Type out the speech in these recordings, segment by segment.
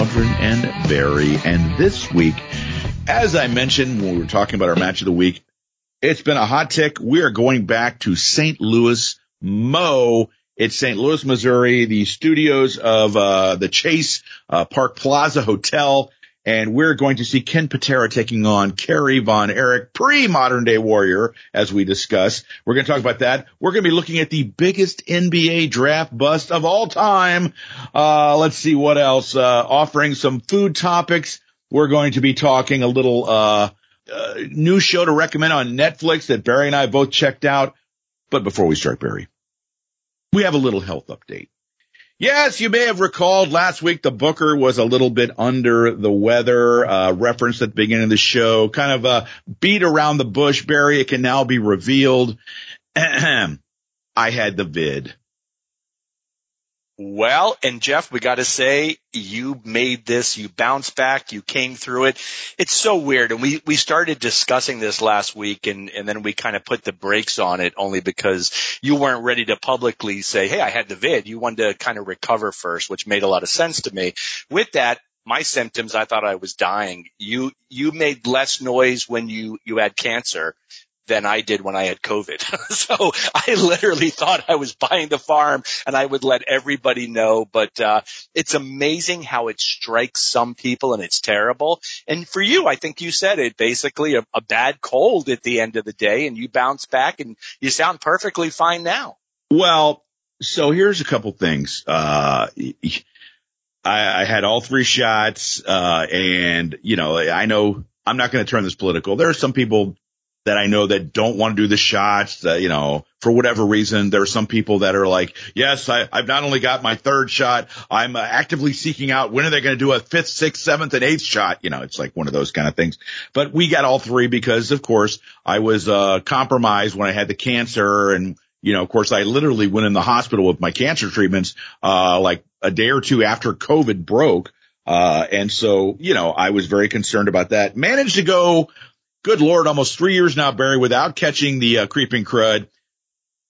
And Barry. And this week, as I mentioned when we were talking about our match of the week, it's been a hot tick. We are going back to St. Louis Mo. It's St. Louis, Missouri, the studios of uh, the Chase uh, Park Plaza Hotel and we're going to see Ken Patera taking on Kerry Von Erich, pre-modern day warrior, as we discuss. We're going to talk about that. We're going to be looking at the biggest NBA draft bust of all time. Uh, let's see what else, uh, offering some food topics. We're going to be talking a little, uh, uh, new show to recommend on Netflix that Barry and I both checked out. But before we start, Barry, we have a little health update. Yes, you may have recalled last week the Booker was a little bit under the weather, uh, referenced at the beginning of the show, kind of, uh, beat around the bush, Barry. It can now be revealed. I had the vid. Well, and Jeff, we got to say, you made this, you bounced back, you came through it. It's so weird. And we, we started discussing this last week and, and then we kind of put the brakes on it only because you weren't ready to publicly say, Hey, I had the vid. You wanted to kind of recover first, which made a lot of sense to me. With that, my symptoms, I thought I was dying. You, you made less noise when you, you had cancer than I did when I had COVID. so I literally thought I was buying the farm and I would let everybody know. But, uh, it's amazing how it strikes some people and it's terrible. And for you, I think you said it basically a, a bad cold at the end of the day and you bounce back and you sound perfectly fine now. Well, so here's a couple things. Uh, I, I had all three shots, uh, and you know, I know I'm not going to turn this political. There are some people that I know that don't want to do the shots that, you know, for whatever reason, there are some people that are like, yes, I, have not only got my third shot, I'm uh, actively seeking out when are they going to do a fifth, sixth, seventh and eighth shot? You know, it's like one of those kind of things, but we got all three because of course I was, uh, compromised when I had the cancer and, you know, of course I literally went in the hospital with my cancer treatments, uh, like a day or two after COVID broke. Uh, and so, you know, I was very concerned about that. Managed to go good Lord, almost three years now, Barry, without catching the uh, creeping crud.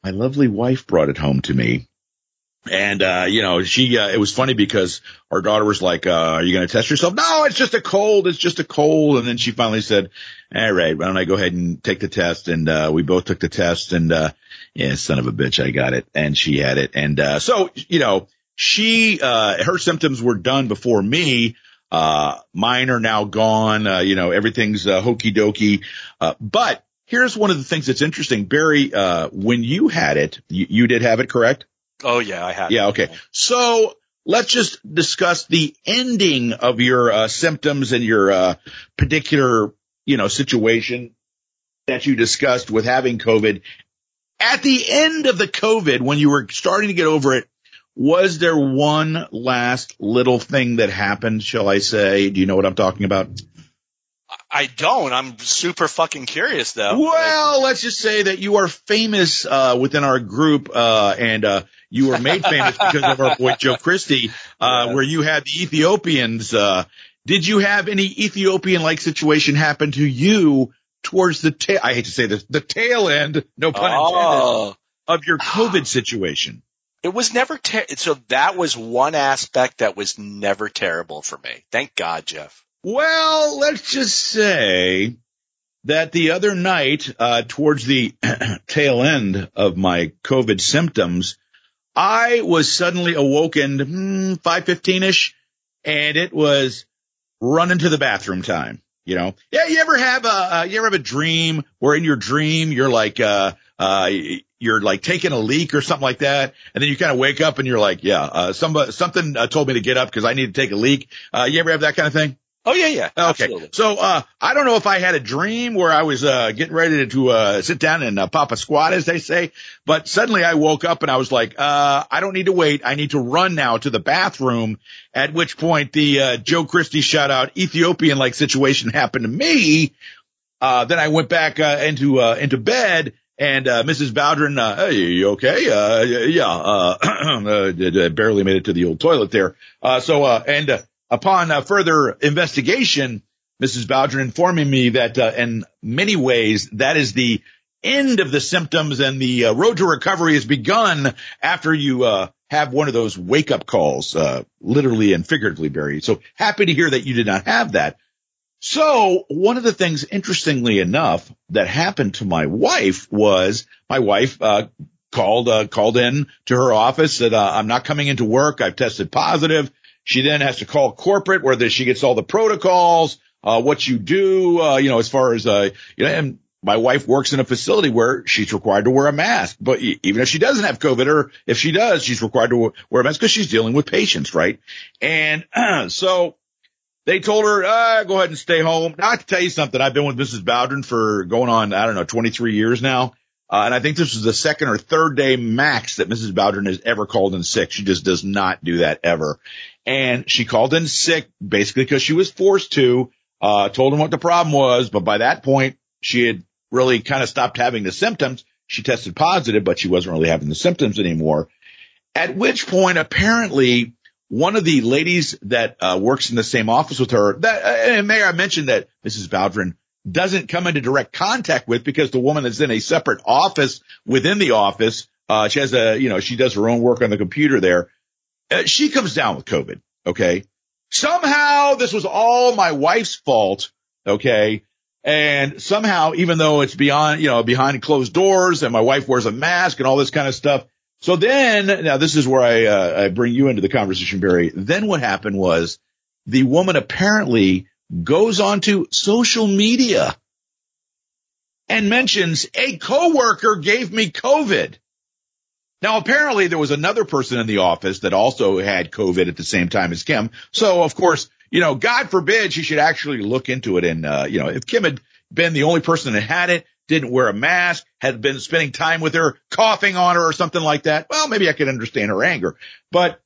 My lovely wife brought it home to me. And, uh, you know, she, uh, it was funny because our daughter was like, uh, are you going to test yourself? No, it's just a cold. It's just a cold. And then she finally said, all right, why don't I go ahead and take the test? And, uh, we both took the test and, uh, yeah, son of a bitch, I got it. And she had it. And, uh, so, you know, she, uh, her symptoms were done before me. Uh, mine are now gone. Uh, you know, everything's uh, hokey dokey. Uh, but here's one of the things that's interesting. Barry, uh, when you had it, you, you, did have it, correct? Oh yeah, I had. Yeah. Okay. So let's just discuss the ending of your uh, symptoms and your particular, you know, situation that you discussed with having COVID. At the end of the COVID, when you were starting to get over it, was there one last little thing that happened, shall I say? Do you know what I'm talking about? I don't. I'm super fucking curious though. Well, let's just say that you are famous, uh, within our group, uh, and, uh, you were made famous because of our boy Joe Christie, uh, yeah. where you had the Ethiopians, uh, did you have any Ethiopian like situation happen to you towards the tail, I hate to say this, the tail end, no pun oh. intended, of your COVID situation? It was never ter- so that was one aspect that was never terrible for me. Thank God, Jeff. Well, let's just say that the other night, uh, towards the tail end of my COVID symptoms, I was suddenly awoken, hmm, 515ish, and it was running to the bathroom time. You know, yeah, you ever have a, uh, you ever have a dream where in your dream you're like, uh, uh, you're like taking a leak or something like that, and then you kind of wake up and you're like, yeah, uh, somebody, something uh, told me to get up because I need to take a leak. Uh, you ever have that kind of thing? Oh yeah, yeah. Okay. Absolutely. So, uh, I don't know if I had a dream where I was, uh, getting ready to, uh, sit down and, uh, pop a squat, as they say, but suddenly I woke up and I was like, uh, I don't need to wait. I need to run now to the bathroom. At which point the, uh, Joe Christie shout out Ethiopian like situation happened to me. Uh, then I went back, uh, into, uh, into bed and uh, Mrs. Bowdren, uh, hey, you okay? Uh, yeah, uh, uh, barely made it to the old toilet there. Uh, so, uh, and uh, upon uh, further investigation, Mrs. Bowdren informing me that in many ways that is the end of the symptoms and the road to recovery has begun after you uh, have one of those wake up calls, literally and figuratively, Barry. So happy to hear that you did not have that. So one of the things, interestingly enough, that happened to my wife was my wife, uh, called, uh, called in to her office said, uh, I'm not coming into work. I've tested positive. She then has to call corporate where she gets all the protocols, uh, what you do, uh, you know, as far as, uh, you know, and my wife works in a facility where she's required to wear a mask, but even if she doesn't have COVID or if she does, she's required to wear a mask because she's dealing with patients, right? And so they told her, uh, go ahead and stay home. Now I have to tell you something. I've been with Mrs. Bowdren for going on, I don't know, 23 years now. Uh, and I think this was the second or third day max that Mrs. Bowdren has ever called in sick. She just does not do that ever. And she called in sick basically because she was forced to, uh, told him what the problem was. But by that point, she had really kind of stopped having the symptoms. She tested positive, but she wasn't really having the symptoms anymore. At which point, apparently, one of the ladies that uh, works in the same office with her, that, uh, and Mayor, I mention that Mrs. Bowdren doesn't come into direct contact with because the woman is in a separate office within the office. Uh, she has a, you know, she does her own work on the computer there. Uh, she comes down with COVID. Okay. Somehow this was all my wife's fault. Okay. And somehow, even though it's beyond, you know, behind closed doors and my wife wears a mask and all this kind of stuff. So then, now this is where I, uh, I bring you into the conversation, Barry. Then what happened was the woman apparently goes onto social media and mentions a coworker gave me COVID. Now apparently there was another person in the office that also had COVID at the same time as Kim. So of course you know, God forbid she should actually look into it. And, uh, you know, if Kim had been the only person that had it, didn't wear a mask, had been spending time with her, coughing on her or something like that, well, maybe I could understand her anger. But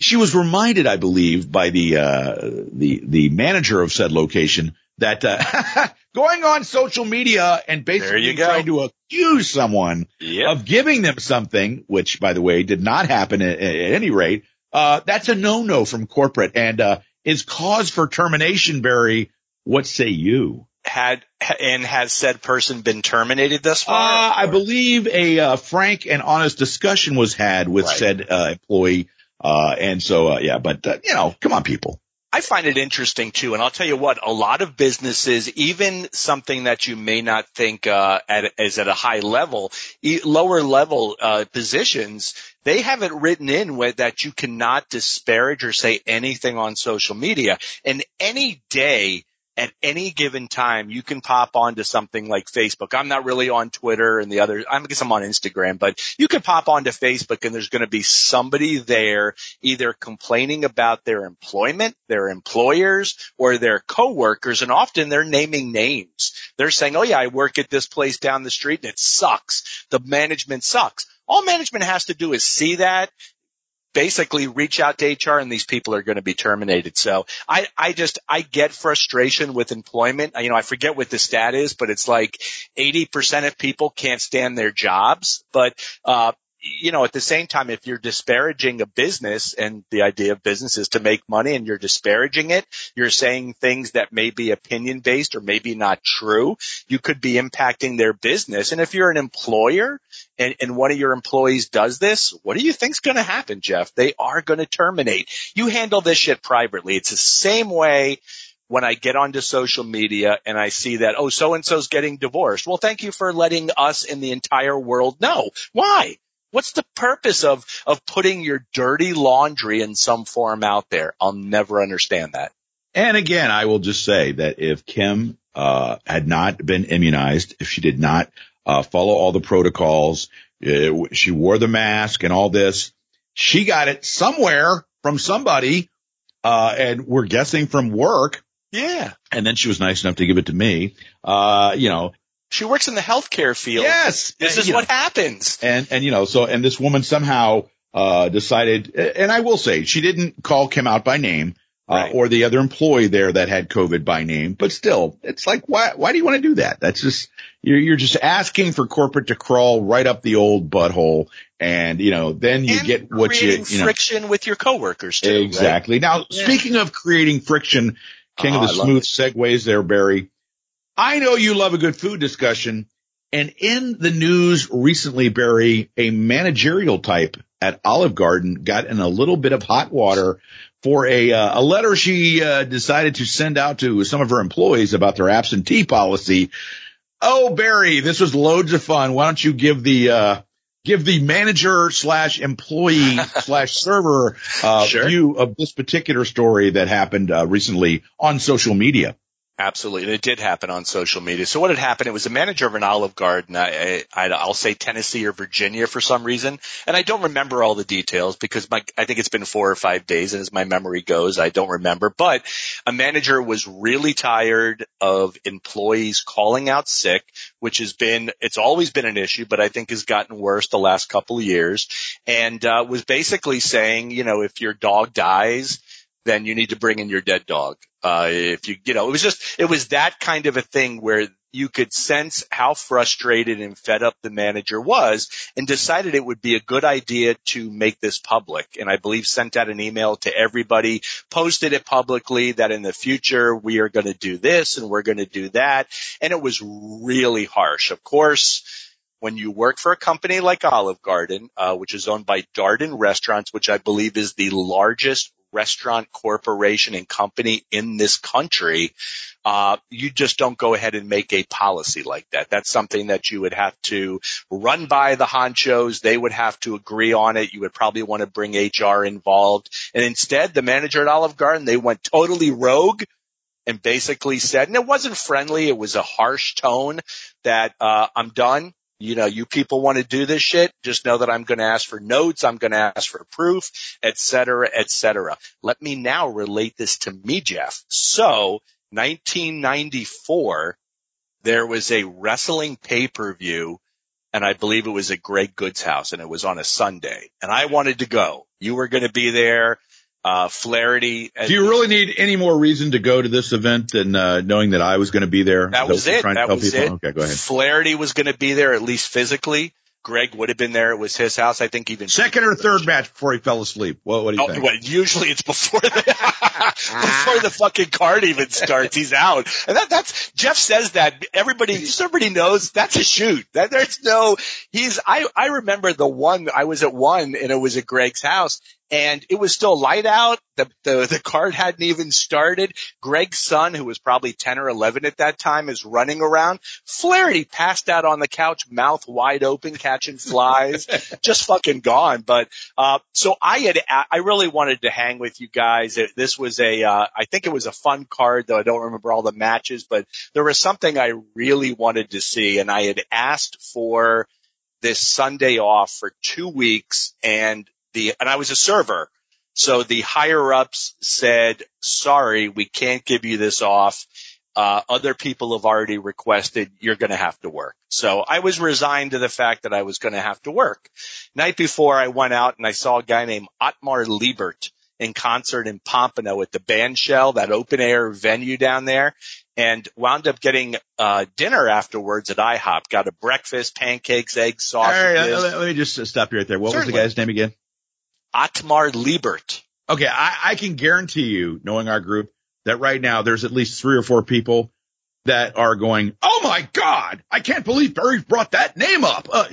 she was reminded, I believe, by the, uh, the, the manager of said location that, uh, going on social media and basically trying to accuse someone yep. of giving them something, which by the way did not happen at, at any rate, uh, that's a no-no from corporate. And, uh, is cause for termination, Barry. What say you? Had and has said person been terminated thus far? Uh, I believe a uh, frank and honest discussion was had with right. said uh, employee, uh, and so uh, yeah. But uh, you know, come on, people. I find it interesting too, and I'll tell you what, a lot of businesses, even something that you may not think uh, at, is at a high level, lower level uh, positions, they have it written in with, that you cannot disparage or say anything on social media. And any day at any given time, you can pop onto something like Facebook. I'm not really on Twitter and the other, I guess I'm on Instagram, but you can pop onto Facebook and there's going to be somebody there either complaining about their employment, their employers, or their coworkers. And often they're naming names. They're saying, Oh yeah, I work at this place down the street and it sucks. The management sucks. All management has to do is see that, basically reach out to HR and these people are going to be terminated. So I, I just, I get frustration with employment. You know, I forget what the stat is, but it's like 80% of people can't stand their jobs. But, uh, you know, at the same time, if you're disparaging a business and the idea of business is to make money and you're disparaging it, you're saying things that may be opinion based or maybe not true. You could be impacting their business. And if you're an employer and, and one of your employees does this, what do you think's going to happen, Jeff? They are going to terminate. You handle this shit privately. It's the same way when I get onto social media and I see that, oh, so and so's getting divorced. Well, thank you for letting us in the entire world know. Why? What's the purpose of, of putting your dirty laundry in some form out there? I'll never understand that. And again, I will just say that if Kim, uh, had not been immunized, if she did not, uh, follow all the protocols, uh, she wore the mask and all this, she got it somewhere from somebody, uh, and we're guessing from work. Yeah. And then she was nice enough to give it to me. Uh, you know, she works in the healthcare field. Yes. This is what know, happens. And, and, you know, so, and this woman somehow, uh, decided, and I will say, she didn't call Kim out by name, uh, right. or the other employee there that had COVID by name, but still, it's like, why, why do you want to do that? That's just, you're, you're just asking for corporate to crawl right up the old butthole. And, you know, then you and get what you, you know. friction with your coworkers too. Exactly. Right? Now, yeah. speaking of creating friction, king oh, of the smooth segues there, Barry. I know you love a good food discussion. And in the news recently, Barry, a managerial type at Olive Garden got in a little bit of hot water for a uh, a letter she uh, decided to send out to some of her employees about their absentee policy. Oh, Barry, this was loads of fun. Why don't you give the uh, give the manager slash employee slash server uh, Sure. view of this particular story that happened uh, recently on social media? Absolutely. And it did happen on social media. So what had happened, it was a manager of an Olive Garden. I, I, I'll say Tennessee or Virginia for some reason. And I don't remember all the details because my, I think it's been four or five days and as my memory goes, I don't remember, but a manager was really tired of employees calling out sick, which has been, it's always been an issue, but I think has gotten worse the last couple of years and, uh, was basically saying, you know, if your dog dies, then you need to bring in your dead dog. Uh, if you, you know, it was just, it was that kind of a thing where you could sense how frustrated and fed up the manager was and decided it would be a good idea to make this public. And I believe sent out an email to everybody, posted it publicly that in the future we are going to do this and we're going to do that. And it was really harsh. Of course, when you work for a company like Olive Garden, uh, which is owned by Darden Restaurants, which I believe is the largest restaurant corporation and company in this country, uh, you just don't go ahead and make a policy like that. That's something that you would have to run by the honchos. They would have to agree on it. You would probably want to bring HR involved. And instead, the manager at Olive Garden, they went totally rogue and basically said, and it wasn't friendly. It was a harsh tone that, uh, I'm done. You know, you people want to do this shit. Just know that I'm going to ask for notes. I'm going to ask for proof, et cetera, et cetera. Let me now relate this to me, Jeff. So 1994, there was a wrestling pay-per-view and I believe it was at Greg Good's house and it was on a Sunday and I wanted to go. You were going to be there. Uh, Flaherty. Do you really need any more reason to go to this event than uh, knowing that I was going to be there? That was it. That was people? it. Okay, go ahead. Flaherty was going to be there at least physically. Greg would have been there. It was his house. I think even Second or third match before he fell asleep. What, what do you Oh, think? well, usually it's before the before the fucking card even starts. He's out, and that that's Jeff says that everybody everybody knows that's a shoot. That there's no he's. I I remember the one I was at one and it was at Greg's house. And it was still light out. The, the, the card hadn't even started. Greg's son, who was probably 10 or 11 at that time, is running around. Flaherty passed out on the couch, mouth wide open, catching flies, just fucking gone. But, uh, so I had, I really wanted to hang with you guys. This was a, uh, I think it was a fun card, though I don't remember all the matches, but there was something I really wanted to see. And I had asked for this Sunday off for two weeks and the, and I was a server. So the higher ups said, sorry, we can't give you this off. Uh, other people have already requested you're going to have to work. So I was resigned to the fact that I was going to have to work. Night before I went out and I saw a guy named Ottmar Liebert in concert in Pompano at the Bandshell, that open air venue down there and wound up getting, uh, dinner afterwards at IHOP. Got a breakfast, pancakes, eggs, All right, sausages. let, let me just stop you right there. What was the guy's name again? Ottmar Liebert. Okay, I, I can guarantee you, knowing our group, that right now there's at least three or four people that are going, "Oh my God, I can't believe Barry brought that name up." Uh,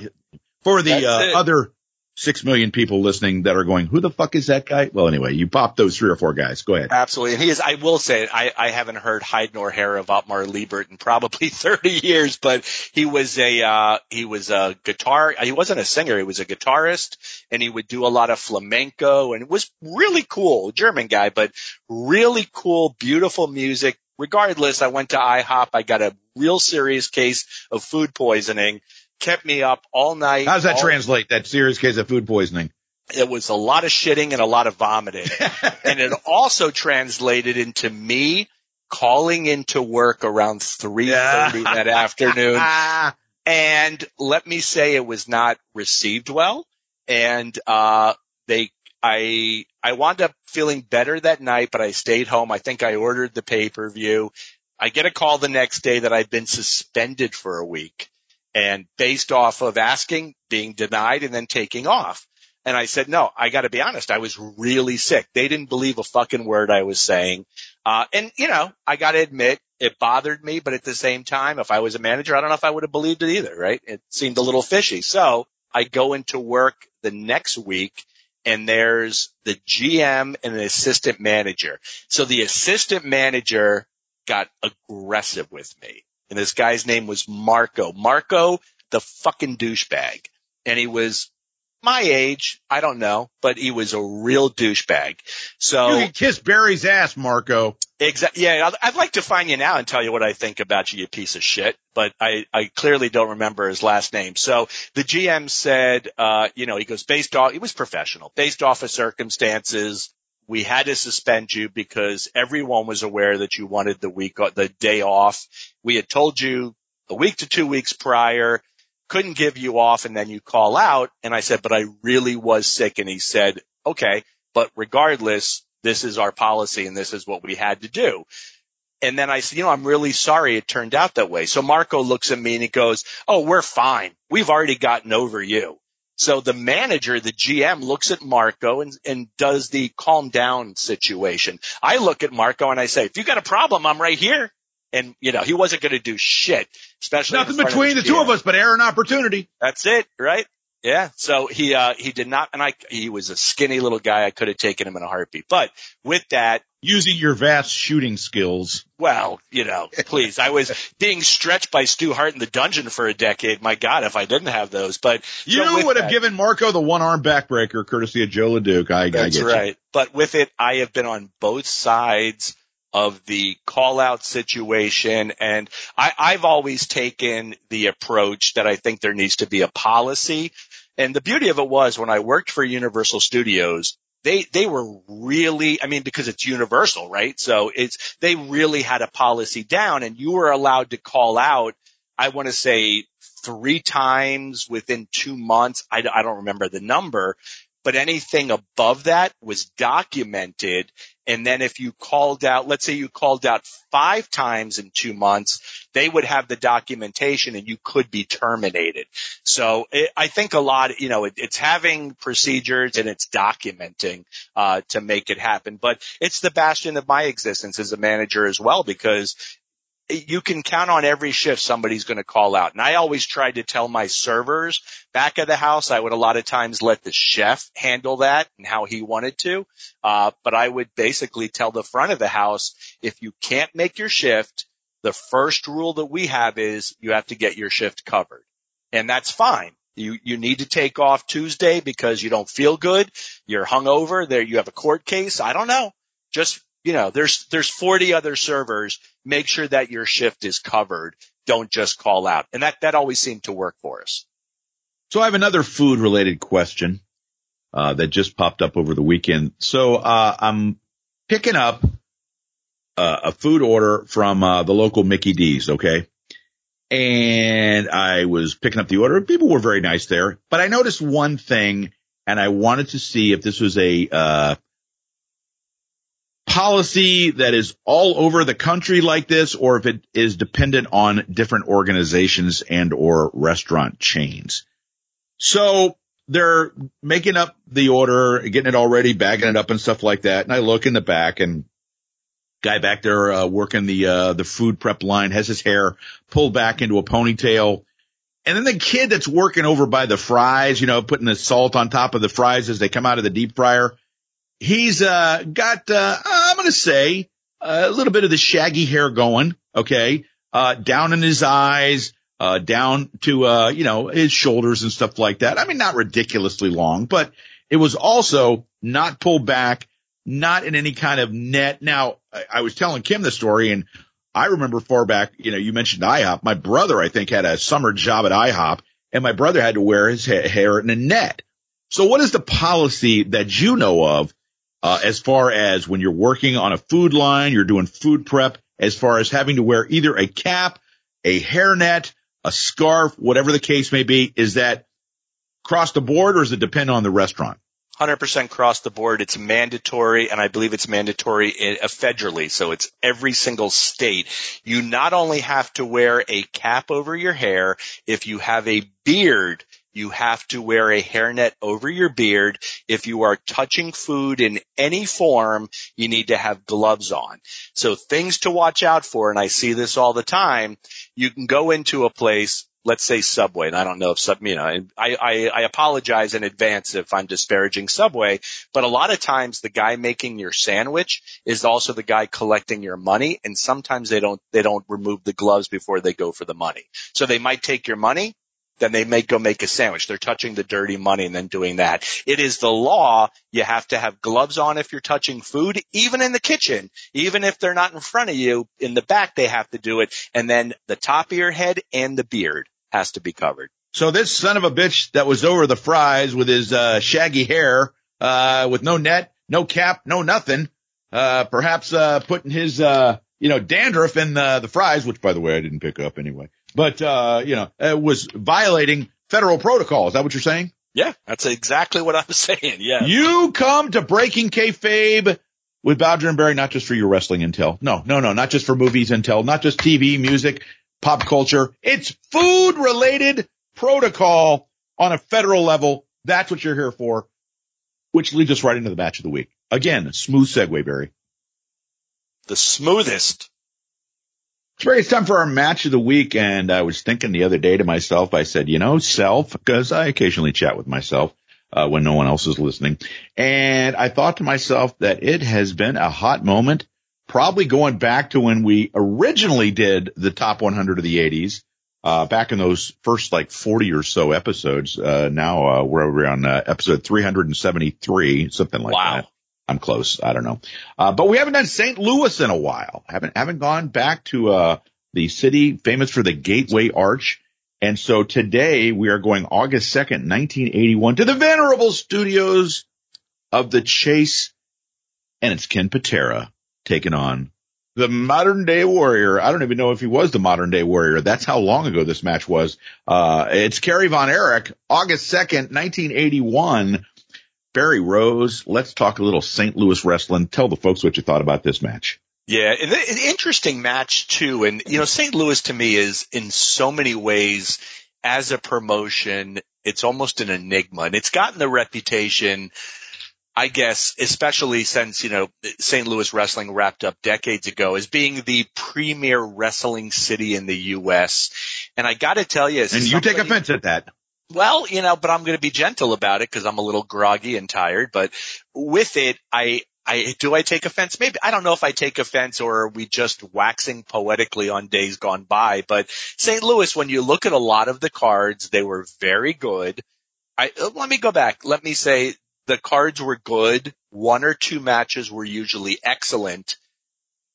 for the uh, other six million people listening that are going, "Who the fuck is that guy?" Well, anyway, you popped those three or four guys. Go ahead. Absolutely. And he is, I will say, I, I haven't heard hide nor hair of Ottmar Liebert in probably 30 years, but he was a, uh, he was a guitar, he wasn't a singer, he was a guitarist and he would do a lot of flamenco and it was really cool, German guy, but really cool, beautiful music. Regardless, I went to IHOP, I got a real serious case of food poisoning, kept me up all night. How does that all- translate? That serious case of food poisoning. It was a lot of shitting and a lot of vomiting and it also translated into me calling into work around 3.30 that afternoon. And let me say it was not received well. And, uh, they, I, I wound up feeling better that night, but I stayed home. I think I ordered the pay per view. I get a call the next day that I've been suspended for a week and based off of asking, being denied and then taking off. And I said, no, I got to be honest. I was really sick. They didn't believe a fucking word I was saying. Uh, and you know, I got to admit it bothered me, but at the same time, if I was a manager, I don't know if I would have believed it either, right? It seemed a little fishy. So I go into work the next week and there's the GM and the assistant manager. So the assistant manager got aggressive with me. And this guy's name was Marco. Marco, the fucking douchebag. And he was my age. I don't know, but he was a real douchebag. So you can kiss Barry's ass, Marco. Exactly. Yeah, I'd, I'd, like to find you now and tell you what I think about you, you piece of shit. But I, I clearly don't remember his last name. So the GM said, uh, you know, he goes based off. He was professional, based off of circumstances. We had to suspend you because everyone was aware that you wanted the week, the day off. We had told you a week to two weeks prior couldn't give you off and then you call out. And I said, but I really was sick. And he said, okay, but regardless, this is our policy and this is what we had to do. And then I said, you know, I'm really sorry it turned out that way. So Marco looks at me and he goes, Oh, we're fine. We've already gotten over you. So the manager, the GM looks at Marco and, and does the calm down situation. I look at Marco and I say, if you got a problem, I'm right here. And, you know, he wasn't going to do shit, especially nothing between the two of us, but air and opportunity. That's it, right? Yeah. So he, uh, he did not, and I, he was a skinny little guy. I could have taken him in a heartbeat. But with that, using your vast shooting skills. Well, you know, please, I was being stretched by Stu Hart in the dungeon for a decade. My God, if I didn't have those, but you so would that, have given Marco the one arm backbreaker courtesy of Joe LeDuc. I, that's I right. You. But with it, I have been on both sides of the call out situation. And I, I've always taken the approach that I think there needs to be a policy. And the beauty of it was when I worked for Universal Studios, they, they were really, I mean, because it's universal, right? So it's, they really had a policy down and you were allowed to call out, I want to say three times within two months. I, I don't remember the number, but anything above that was documented. And then if you called out, let's say you called out five times in two months, they would have the documentation and you could be terminated. So it, I think a lot, you know, it, it's having procedures and it's documenting, uh, to make it happen. But it's the bastion of my existence as a manager as well because you can count on every shift somebody's going to call out. And I always tried to tell my servers back of the house, I would a lot of times let the chef handle that and how he wanted to. Uh, but I would basically tell the front of the house, if you can't make your shift, the first rule that we have is you have to get your shift covered. And that's fine. You, you need to take off Tuesday because you don't feel good. You're hungover there. You have a court case. I don't know. Just you know, there's, there's 40 other servers. Make sure that your shift is covered. Don't just call out. And that, that always seemed to work for us. So I have another food related question, uh, that just popped up over the weekend. So, uh, I'm picking up uh, a food order from, uh, the local Mickey D's. Okay. And I was picking up the order. People were very nice there, but I noticed one thing and I wanted to see if this was a, uh, policy that is all over the country like this or if it is dependent on different organizations and or restaurant chains. So they're making up the order, getting it all ready, bagging it up and stuff like that. And I look in the back and guy back there uh, working the uh, the food prep line has his hair pulled back into a ponytail. And then the kid that's working over by the fries, you know, putting the salt on top of the fries as they come out of the deep fryer, he's uh, got uh, I'm going to say a little bit of the shaggy hair going. Okay, uh, down in his eyes, uh, down to uh, you know his shoulders and stuff like that. I mean, not ridiculously long, but it was also not pulled back, not in any kind of net. Now, I, I was telling Kim the story, and I remember far back. You know, you mentioned IHOP. My brother, I think, had a summer job at IHOP, and my brother had to wear his ha- hair in a net. So, what is the policy that you know of uh, as far as when you're working on a food line, you're doing food prep, as far as having to wear either a cap, a hairnet, a scarf, whatever the case may be, is that cross the board or does it depend on the restaurant? 100% cross the board. It's mandatory, and I believe it's mandatory uh, federally. So it's every single state. You not only have to wear a cap over your hair, if you have a beard, you have to wear a hairnet over your beard. If you are touching food in any form, you need to have gloves on. So things to watch out for, and I see this all the time. You can go into a place, let's say Subway, and I don't know if sub, you know, I, I, I apologize in advance if I'm disparaging Subway, but a lot of times the guy making your sandwich is also the guy collecting your money, and sometimes they don't, they don't remove the gloves before they go for the money. So they might take your money, then they may go make a sandwich. They're touching the dirty money and then doing that. It is the law. You have to have gloves on if you're touching food, even in the kitchen, even if they're not in front of you. In the back, they have to do it. And then the top of your head and the beard has to be covered. So this son of a bitch that was over the fries with his uh, shaggy hair, uh, with no net, no cap, no nothing, uh, perhaps uh, putting his uh, you know dandruff in the, the fries, which by the way I didn't pick up anyway but uh, you know, it was violating federal protocol. Is that what you're saying? Yeah, that's exactly what I'm saying. Yeah. You come to Breaking Kayfabe with Bowdren and Barry, not just for your wrestling intel. No, no, no, not just for movies intel, not just TV, music, pop culture. It's food related protocol on a federal level. That's what you're here for, which leads us right into the match of the week. Again, smooth segue, Barry. The smoothest it's time for our match of the week. And I was thinking the other day to myself, I said, you know, self, because I occasionally chat with myself, uh, when no one else is listening. And I thought to myself that it has been a hot moment, probably going back to when we originally did the top 100 of the 80s. Uh, back in those first like 40 or so episodes, uh, now, uh, we're on, uh, episode 373, something like wow. that. I'm close. I don't know. Uh, but we haven't done St. Louis in a while. Haven't, haven't gone back to, uh, the city famous for the Gateway Arch. And so today we are going August 2nd, 1981 to the venerable studios of the Chase and it's Ken Patera taking on the modern day warrior. I don't even know if he was the modern day warrior. That's how long ago this match was. Uh, it's Kerry Von Erich, August 2nd, 1981 Barry Rose, let's talk a little St. Louis wrestling. Tell the folks what you thought about this match. Yeah, an interesting match too. And you know, St. Louis to me is in so many ways as a promotion, it's almost an enigma and it's gotten the reputation, I guess, especially since, you know, St. Louis wrestling wrapped up decades ago as being the premier wrestling city in the U.S. And I got to tell you, and you take offense at that. Well, you know, but I'm going to be gentle about it because I'm a little groggy and tired. But with it, I, I, do I take offense? Maybe, I don't know if I take offense or are we just waxing poetically on days gone by, but St. Louis, when you look at a lot of the cards, they were very good. I, uh, let me go back. Let me say the cards were good. One or two matches were usually excellent.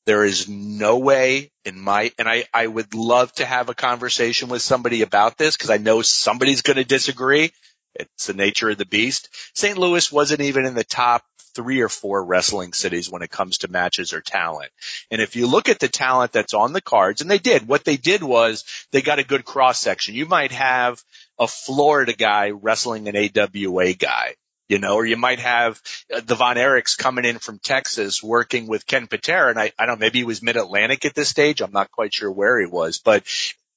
There is no way in my, and I, I would love to have a conversation with somebody about this because I know somebody's going to disagree. It's the nature of the beast. St. Louis wasn't even in the top three or four wrestling cities when it comes to matches or talent. And if you look at the talent that's on the cards, and they did, what they did was they got a good cross section. You might have a Florida guy wrestling an AWA guy you know, or you might have uh, the Von Erichs coming in from Texas working with Ken Patera. And I, I don't know, maybe he was mid Atlantic at this stage. I'm not quite sure where he was, but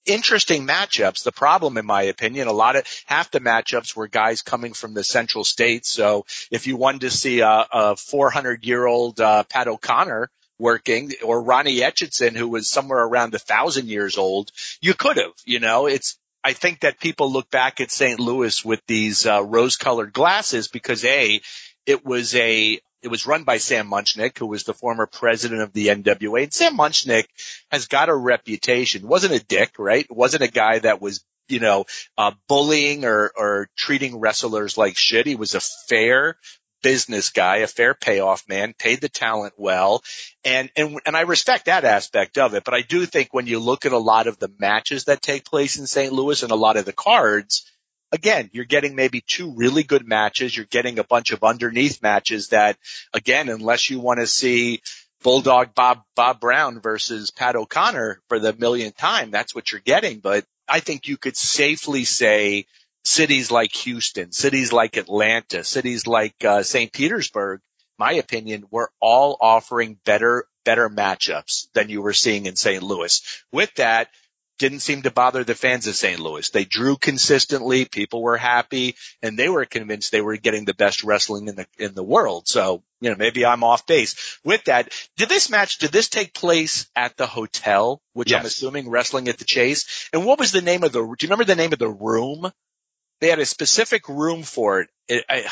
interesting matchups. The problem, in my opinion, a lot of half the matchups were guys coming from the central states. So if you wanted to see a, a 400 year old, uh, Pat O'Connor, working or Ronnie Etchison who was somewhere around a thousand years old, you could have, you know, it's, I think that people look back at St. Louis with these uh, rose-colored glasses because a it was a it was run by Sam Muchnick, who was the former president of the NWA. And Sam Muchnick has got a reputation. wasn't a dick, right? wasn't a guy that was you know, uh, bullying or, or treating wrestlers like shit. He was a fair, business guy, a fair payoff man, paid the talent well. And, and, and I respect that aspect of it. But I do think when you look at a lot of the matches that take place in St. Louis and a lot of the cards, again, you're getting maybe two really good matches. You're getting a bunch of underneath matches that again, unless you want to see Bulldog Bob, Bob Brown versus Pat O'Connor for the millionth time, that's what you're getting. But I think you could safely say cities like Houston, cities like Atlanta, cities like uh, St. Petersburg, my opinion, were all offering better better matchups than you were seeing in St. Louis. With that, didn't seem to bother the fans of St. Louis. They drew consistently. People were happy and they were convinced they were getting the best wrestling in the, in the world. So, you know, maybe I'm off base with that. Did this match, did this take place at the hotel, which Yes. I'm assuming wrestling at the Chase? And what was the name of the, do you remember the name of the room? They had a specific room for it. it I,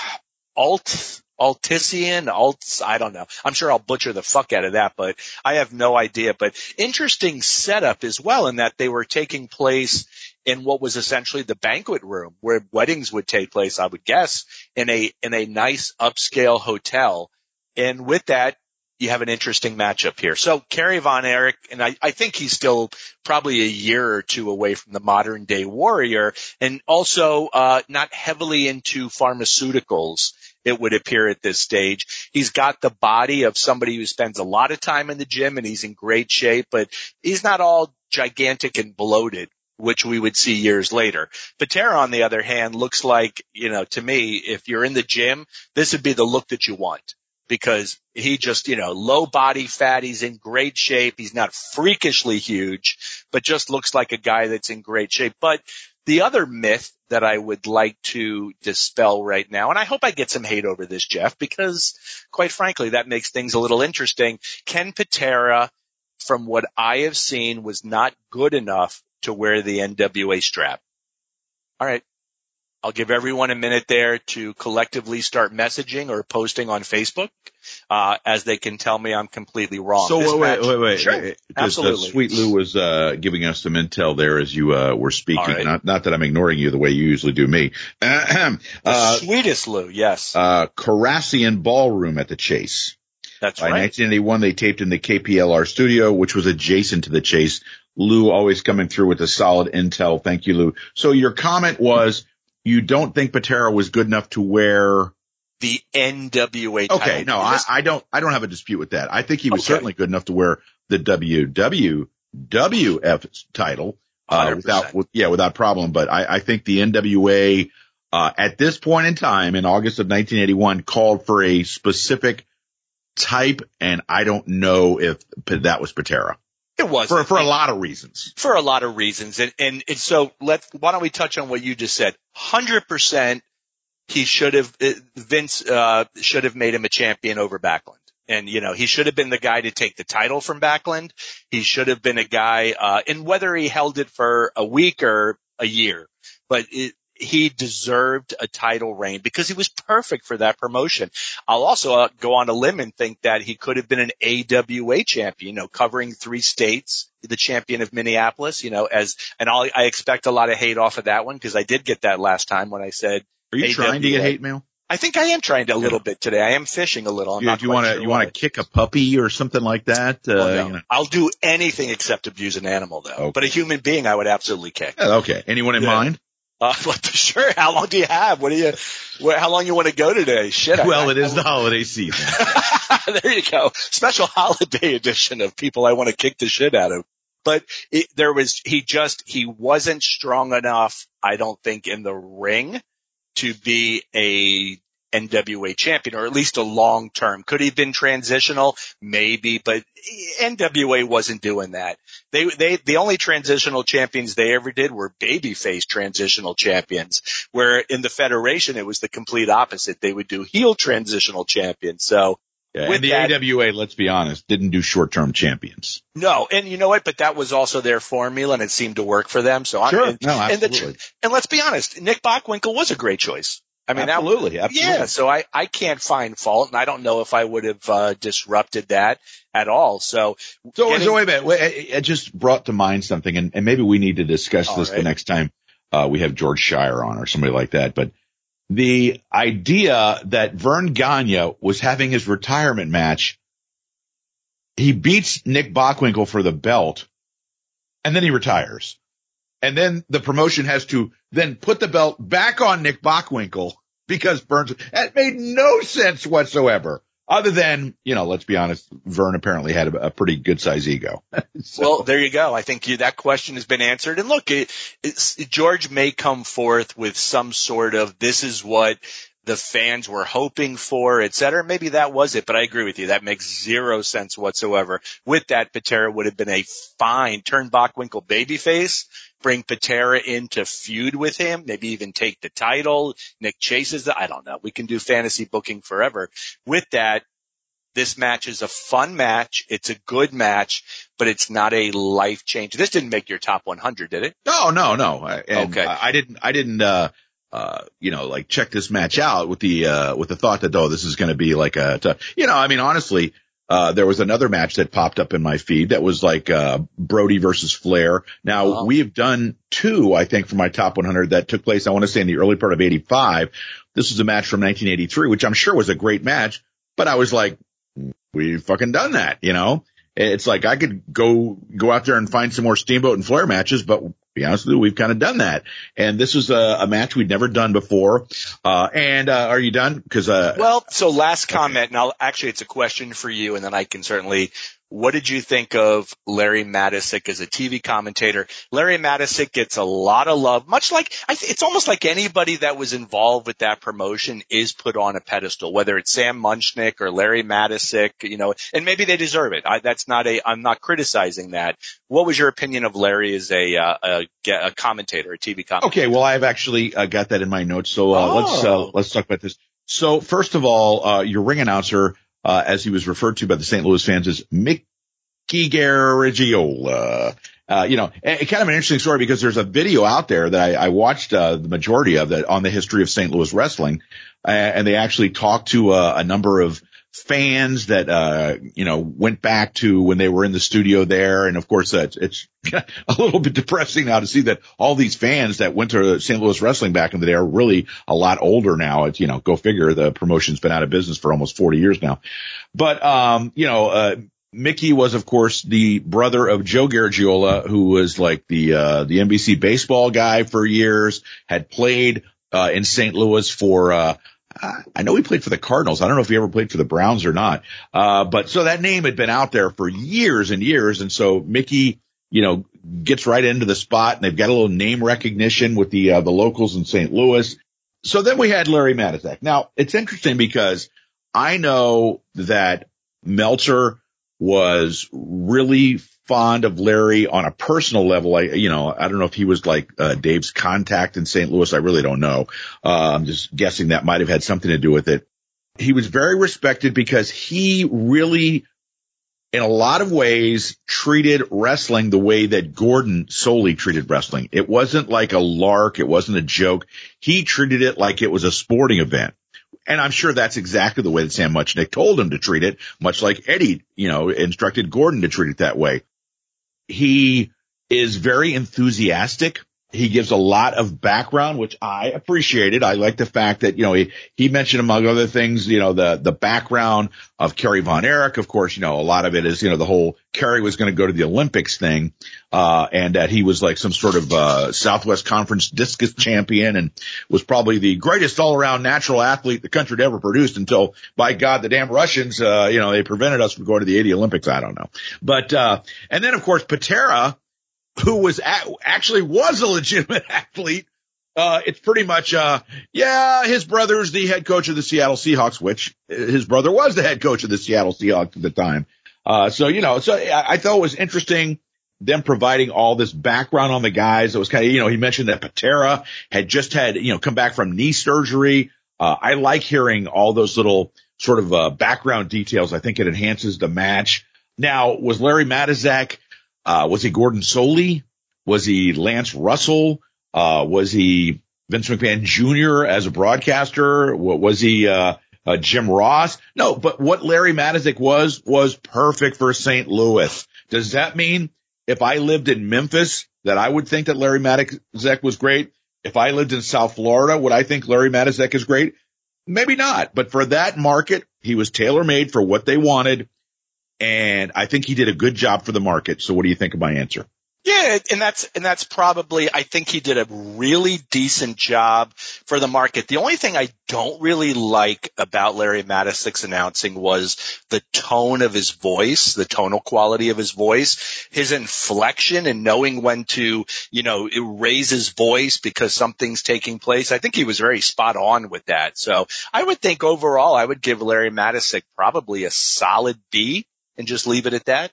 Alt, Altician, Alt, I don't know. I'm sure I'll butcher the fuck out of that, but I have no idea. But interesting setup as well in that they were taking place in what was essentially the banquet room where weddings would take place, I would guess, in a, in a nice upscale hotel. And with that, you have an interesting matchup here. So Kerry Von Erich, and I, I think he's still probably a year or two away from the modern day warrior and also, uh, not heavily into pharmaceuticals it would appear at this stage. He's got the body of somebody who spends a lot of time in the gym and he's in great shape, but he's not all gigantic and bloated, which we would see years later. Patera, on the other hand, looks like, you know, to me, if you're in the gym, this would be the look that you want because he just, you know, low body fat. He's in great shape. He's not freakishly huge, but just looks like a guy that's in great shape. But the other myth that I would like to dispel right now, and I hope I get some hate over this, Jeff, because quite frankly, that makes things a little interesting. Ken Patera, from what I have seen, was not good enough to wear the NWA strap. All right. I'll give everyone a minute there to collectively start messaging or posting on Facebook, uh, as they can tell me I'm completely wrong. So wait, wait, match- wait, wait. Sure. Uh, Absolutely. Sweet Lou was uh, giving us some intel there as you uh, were speaking. Right. Not, not that I'm ignoring you the way you usually do me. Uh, sweetest Lou, yes. uh, Khorassan Ballroom at the Chase. That's By right. 1981, they taped in the KPLR studio, which was adjacent to the Chase. Lou always coming through with a solid intel. Thank you, Lou. So your comment was you don't think Patera was good enough to wear. The NWA title. Okay, no, I, I don't. I don't have a dispute with that. I think he was Okay. certainly good enough to wear the WWWF title uh, without, with, yeah, without problem. But I, I think the NWA uh, at this point in time in August of 1981 called for a specific type, and I don't know if that was Patera it was for for a lot of reasons. for a lot of reasons. And, and, and so let why don't we touch on what you just said? Hundred percent, he should have uh, Vince uh, should have made him a champion over Backlund. And you know he should have been the guy to take the title from Backlund. He should have been a guy, uh, and whether he held it for a week or a year, but it, he deserved a title reign because he was perfect for that promotion. I'll also uh, go on a limb and think that he could have been an AWA champion, you know, covering three states, the champion of Minneapolis, you know, as, and I'll, I expect a lot of hate off of that one because I did get that last time when I said, Are you trying to get hate mail? I think I am trying to a little bit today. I am fishing a little. I'm Yeah, not do you want to sure you want to kick a puppy or something like that? Uh, Well, no. you know. I'll do anything except abuse an animal though. Okay. But a human being I would absolutely kick. Yeah, okay. Anyone in Yeah. mind? Uh, the, sure. How long do you have? What do you, what, how long you want to go today? Shit. I- Well, I- it is the holiday season. there you go. Special holiday edition of people I want to kick the shit out of. But it, there was, he just, he wasn't strong enough, I don't think, in the ring to be a NWA champion or at least a long term. Could he have been transitional? Maybe, but NWA wasn't doing that. They, they, the only transitional champions they ever did were babyface transitional champions, where in the Federation it was the complete opposite. They would do heel transitional champions. So Yeah, and the that- AWA, let's be honest, didn't do short-term champions. No, and you know what? But that was also their formula, and it seemed to work for them. So I'm, and, no, and, the, absolutely, and let's be honest, Nick Bockwinkel was a great choice. I mean, that, absolutely, absolutely. yeah. So I I can't find fault, and I don't know if I would have uh, disrupted that at all. So So, Getting- so wait a minute. Wait, It, it just brought to mind something, and, and maybe we need to discuss this right. the next time uh, we have George Schire on or somebody like that. But the idea that Verne Gagne was having his retirement match, he beats Nick Bockwinkel for the belt, and then he retires. And then the promotion has to then put the belt back on Nick Bockwinkel because Burns, that made no sense whatsoever. Other than, you know, let's be honest, Verne apparently had a, a pretty good size ego. So- Well, there you go. I think you, that question has been answered. And look, it, George may come forth with some sort of this is what the fans were hoping for, et cetera. Maybe that was it, but I agree with you. That makes zero sense whatsoever. With that, Patera would have been a fine turn Bockwinkel babyface, bring Patera in to feud with him, maybe even take the title. Nick chases the, I don't know. We can do fantasy booking forever. With that, this match is a fun match. It's a good match, but it's not a life change. This didn't make your top 100, did it? No, no, no. And okay. I didn't, I didn't, uh, uh, you know, like check this match out with the, uh, with the thought that, oh, this is going to be like a, you know, I mean, honestly, uh, there was another match that popped up in my feed that was like, uh, Brody versus Flair. Now uh-huh. we have done two, I think, for my top 100 that took place, I want to say in the early part of 85. This was a match from 1983, which I'm sure was a great match, but I was like, we've fucking done that, you know? It's like I could go, go out there and find some more Steamboat and Flair matches, but be honest with you, we've kind of done that. And this was a, a match we'd never done before. Uh, and, uh, are you done? Cause, uh, well, so last comment, okay. and I'll actually, it's a question for you and then I can certainly what did you think of Larry Matysik as a TV commentator? Larry Matysik gets a lot of love, much like it's almost like anybody that was involved with that promotion is put on a pedestal, whether it's Sam Muchnick or Larry Matysik, you know, and maybe they deserve it. I, that's not a, I'm not criticizing that. What was your opinion of Larry as a, uh, a, a commentator, a TV commentator? Okay, well, I've actually uh, got that in my notes, so uh, oh. let's uh, let's talk about this. So first of all, uh, your ring announcer uh, as he was referred to by the St. Louis fans as Mickey Garagiola. Uh, you know, kind of an interesting story because there's a video out there that I, I watched uh, the majority of that on the history of St. Louis wrestling, and they actually talked to uh, a number of fans that uh, you know went back to when they were in the studio there, and of course uh, it's, it's a little bit depressing now to see that all these fans that went to St. Louis wrestling back in the day are really a lot older now. It's you know go figure the promotion's been out of business for almost 40 years now, but um you know uh Mickey was, of course, the brother of Joe Garagiola, who was like the uh, the NBC baseball guy for years. Had played uh, in St. Louis for. Uh, I know he played for the Cardinals. I don't know if he ever played for the Browns or not. Uh, but so that name had been out there for years and years, and so Mickey, you know, gets right into the spot, and they've got a little name recognition with the uh, the locals in St. Louis. So then we had Larry Matysik. Now it's interesting because I know that Meltzer was really fond of Larry on a personal level. I, you know, I don't know if he was like uh, Dave's contact in St. Louis. I really don't know. Uh, I'm just guessing that might have had something to do with it. He was very respected because he really, in a lot of ways, treated wrestling the way that Gordon Solie treated wrestling. It wasn't like a lark. It wasn't a joke. He treated it like it was a sporting event. And I'm sure that's exactly the way that Sam Muchnick told him to treat it, much like Eddie, you know, instructed Gordon to treat it that way. He is very enthusiastic he gives a lot of background, which I appreciated. I like the fact that, you know, he, he mentioned among other things, you know, the, the background of Kerry Von Erich. Of course, you know, a lot of it is, you know, the whole Kerry was going to go to the Olympics thing, uh, and that he was like some sort of, uh, Southwest Conference discus champion and was probably the greatest all around natural athlete the country had ever produced until by God, the damn Russians, uh, you know, they prevented us from going to the 80 Olympics. I don't know. But, uh, and then of course, Patera, who was at, actually was a legitimate athlete. Uh, it's pretty much, uh, yeah, his brother's the head coach of the Seattle Seahawks, which his brother was the head coach of the Seattle Seahawks at the time. Uh, so, you know, so I, I thought it was interesting them providing all this background on the guys. It was kind of, you know, he mentioned that Patera had just had, you know, come back from knee surgery. Uh, I like hearing all those little sort of, uh, background details. I think it enhances the match. Now, was Larry Matysik uh, was he Gordon Solie? Was he Lance Russell? Uh, was he Vince McMahon Jr. as a broadcaster? Was he, uh, uh, Jim Ross? No, but what Larry Matysik was, was perfect for St. Louis. Does that mean if I lived in Memphis that I would think that Larry Matysik was great? If I lived in South Florida, would I think Larry Matysik is great? Maybe not, but for that market, he was tailor made for what they wanted and I think he did a good job for the market. So what do you think of my answer? Yeah, and that's and that's probably I think he did a really decent job for the market. The only thing I don't really like about Larry Matysik's announcing was the tone of his voice, the tonal quality of his voice, his inflection and knowing when to, you know, raise his voice because something's taking place. I think he was very spot on with that. So I would think overall I would give Larry Matysik probably a solid B and just leave it at that.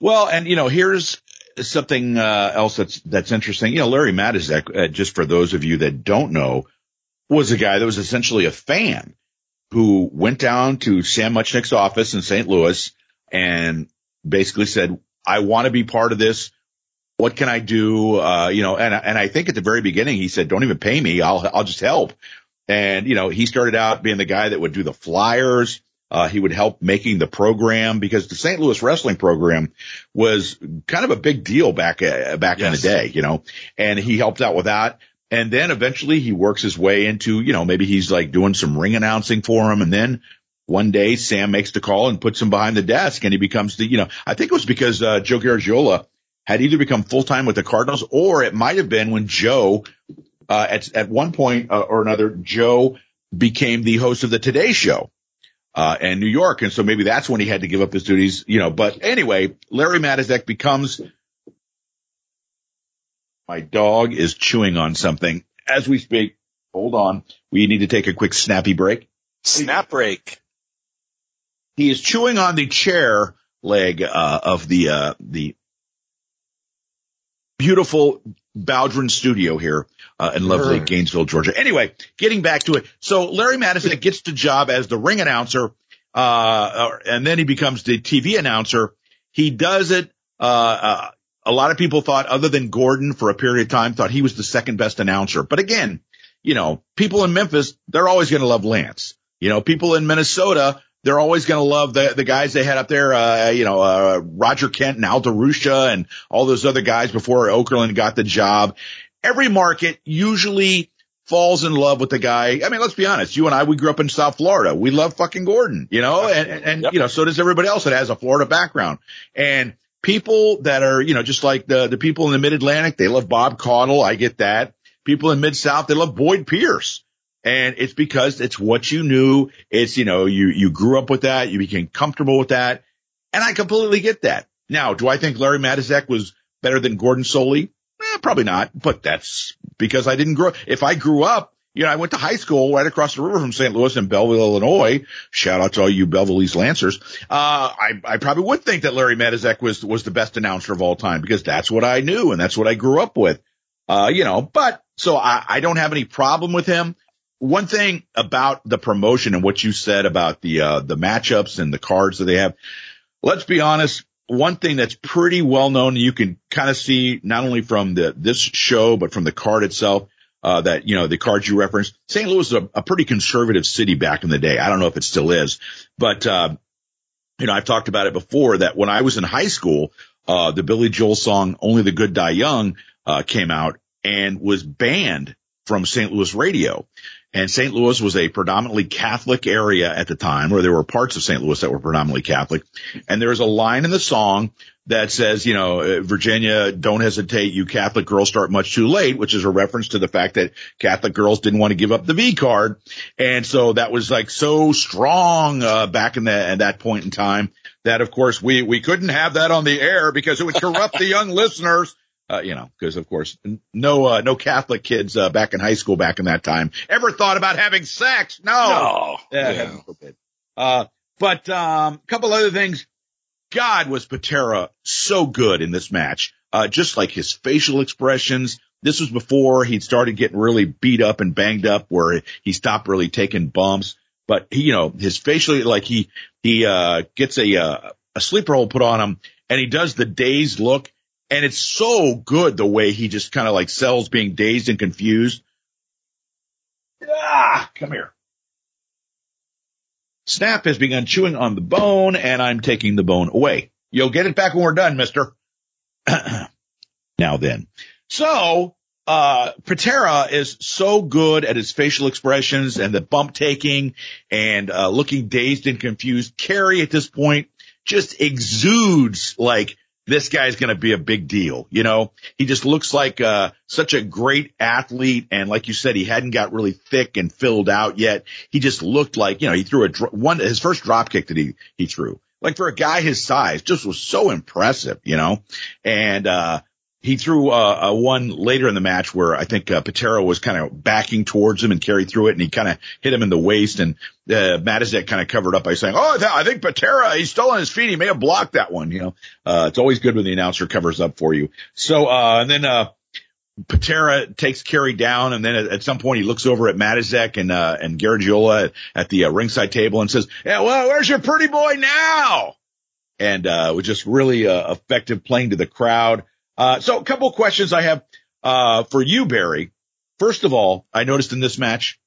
Well, and you know, here's something uh, else that's that's interesting. You know, Larry Matysik, uh, just for those of you that don't know, was a guy that was essentially a fan who went down to Sam Muchnick's office in St. Louis and basically said, "I want to be part of this. What can I do?" Uh, you know, and and I think at the very beginning he said, "Don't even pay me. I'll I'll just help." And you know, he started out being the guy that would do the flyers. Uh, he would help making the program because the St. Louis wrestling program was kind of a big deal back, uh, back yes. in the day, you know, and he helped out with that. And then eventually he works his way into, you know, maybe he's like doing some ring announcing for him. And then one day Sam makes the call and puts him behind the desk and he becomes the, you know, I think it was because, uh, Joe Garagiola had either become full time with the Cardinals or it might have been when Joe, uh, at, at one point uh, or another, Joe became the host of the Today Show uh, and New York. And so maybe that's when he had to give up his duties, you know, but anyway, Larry Matysik becomes my dog is chewing on something as we speak. Hold on. We need to take a quick snappy break. Snap break. He is chewing on the chair leg, uh, of the, uh, the beautiful Bowdren studio here uh, in lovely sure. Gainesville, Georgia. Anyway, getting back to it. So Larry Madison gets the job as the ring announcer, uh, and then he becomes the TV announcer. He does it. Uh, uh, a lot of people thought, other than Gordon, for a period of time, thought he was the second best announcer. But again, you know, people in Memphis, they're always going to love Lance. You know, people in Minnesota, they're always going to love the the guys they had up there. Uh, you know, uh, Roger Kent and Al DeRusha and all those other guys before Okerlund got the job. Every market usually falls in love with the guy. I mean, let's be honest. You and I, we grew up in South Florida. We love fucking Gordon, you know, and, and, yep. you know, so does everybody else that has a Florida background. And people that are, you know, just like the, the people in the mid Atlantic, they love Bob Caudle. I get that. People in mid South, they love Boyd Pierce. And it's because it's what you knew. It's, you know, you, you grew up with that. You became comfortable with that. And I completely get that. Now, do I think Larry Matysik was better than Gordon Solie? Eh, probably not, but that's because I didn't grow. If I grew up, you know, I went to high school right across the river from St. Louis in Belleville, Illinois. Shout out to all you Belleville Lancers. Uh, I, I probably would think that Larry Matysik was, was the best announcer of all time because that's what I knew and that's what I grew up with. Uh, you know, but so I, I don't have any problem with him one thing about the promotion and what you said about the uh, the matchups and the cards that they have. Let's be honest. One thing that's pretty well known, you can kind of see not only from the this show but from the card itself. Uh, that you know the cards you referenced. St. Louis is a, a, pretty conservative city back in the day. I don't know if it still is, but uh, you know I've talked about it before. That when I was in high school, uh, the Billy Joel song "Only the Good Die Young" uh, came out and was banned from St. Louis radio. And St. Louis was a predominantly Catholic area at the time, where there were parts of St. Louis that were predominantly Catholic. And there's a line in the song that says, you know, uh, Virginia, don't hesitate. You Catholic girls start much too late, which is a reference to the fact that Catholic girls didn't want to give up the V card. And so that was like so strong, uh, back in that, at that point in time that of course we, we couldn't have that on the air because it would corrupt the young listeners uh, you know, because of course, no, uh, no Catholic kids, uh, back in high school back in that time ever thought about having sex. No. No. Yeah, yeah. Uh, but, um, a couple other things. God was Patera so good in this match. Uh, just like his facial expressions. This was before he'd started getting really beat up and banged up where he stopped really taking bumps. But he, you know, his facial, like he, he, uh, gets a, uh, a sleeper hold put on him and he does the dazed look and it's so good the way he just kind of like sells being dazed and confused. Ah, come here. Snap has begun chewing on the bone and I'm taking the bone away. You'll get it back when we're done, mister. now then. So, uh, Patera is so good at his facial expressions and the bump taking and, uh, looking dazed and confused. Kerry at this point just exudes like this guy's going to be a big deal. You know, he just looks like, uh, such a great athlete. And like you said, he hadn't got really thick and filled out yet. He just looked like, you know, he threw a dro- one, his first drop kick that he, he threw. Like for a guy his size, just was so impressive, you know, and, uh, he threw uh, a one later in the match where I think uh, Patera was kind of backing towards him and carried through it, and he kind of hit him in the waist, and uh, Matysik kind of covered up by saying, "Oh, I think Patera, he's still on his feet. He may have blocked that one." You know, uh, it's always good when the announcer covers up for you. So, uh, and then uh, Patera takes Kerry down, and then at, at, some point he looks over at Matysik and uh, and Garagiola at, at the uh, ringside table and says, "Yeah, well, where's your pretty boy now?" And uh, was just really uh, effective playing to the crowd. Uh, so a couple of questions I have, uh, for you, Barry. First of all, I noticed in this match,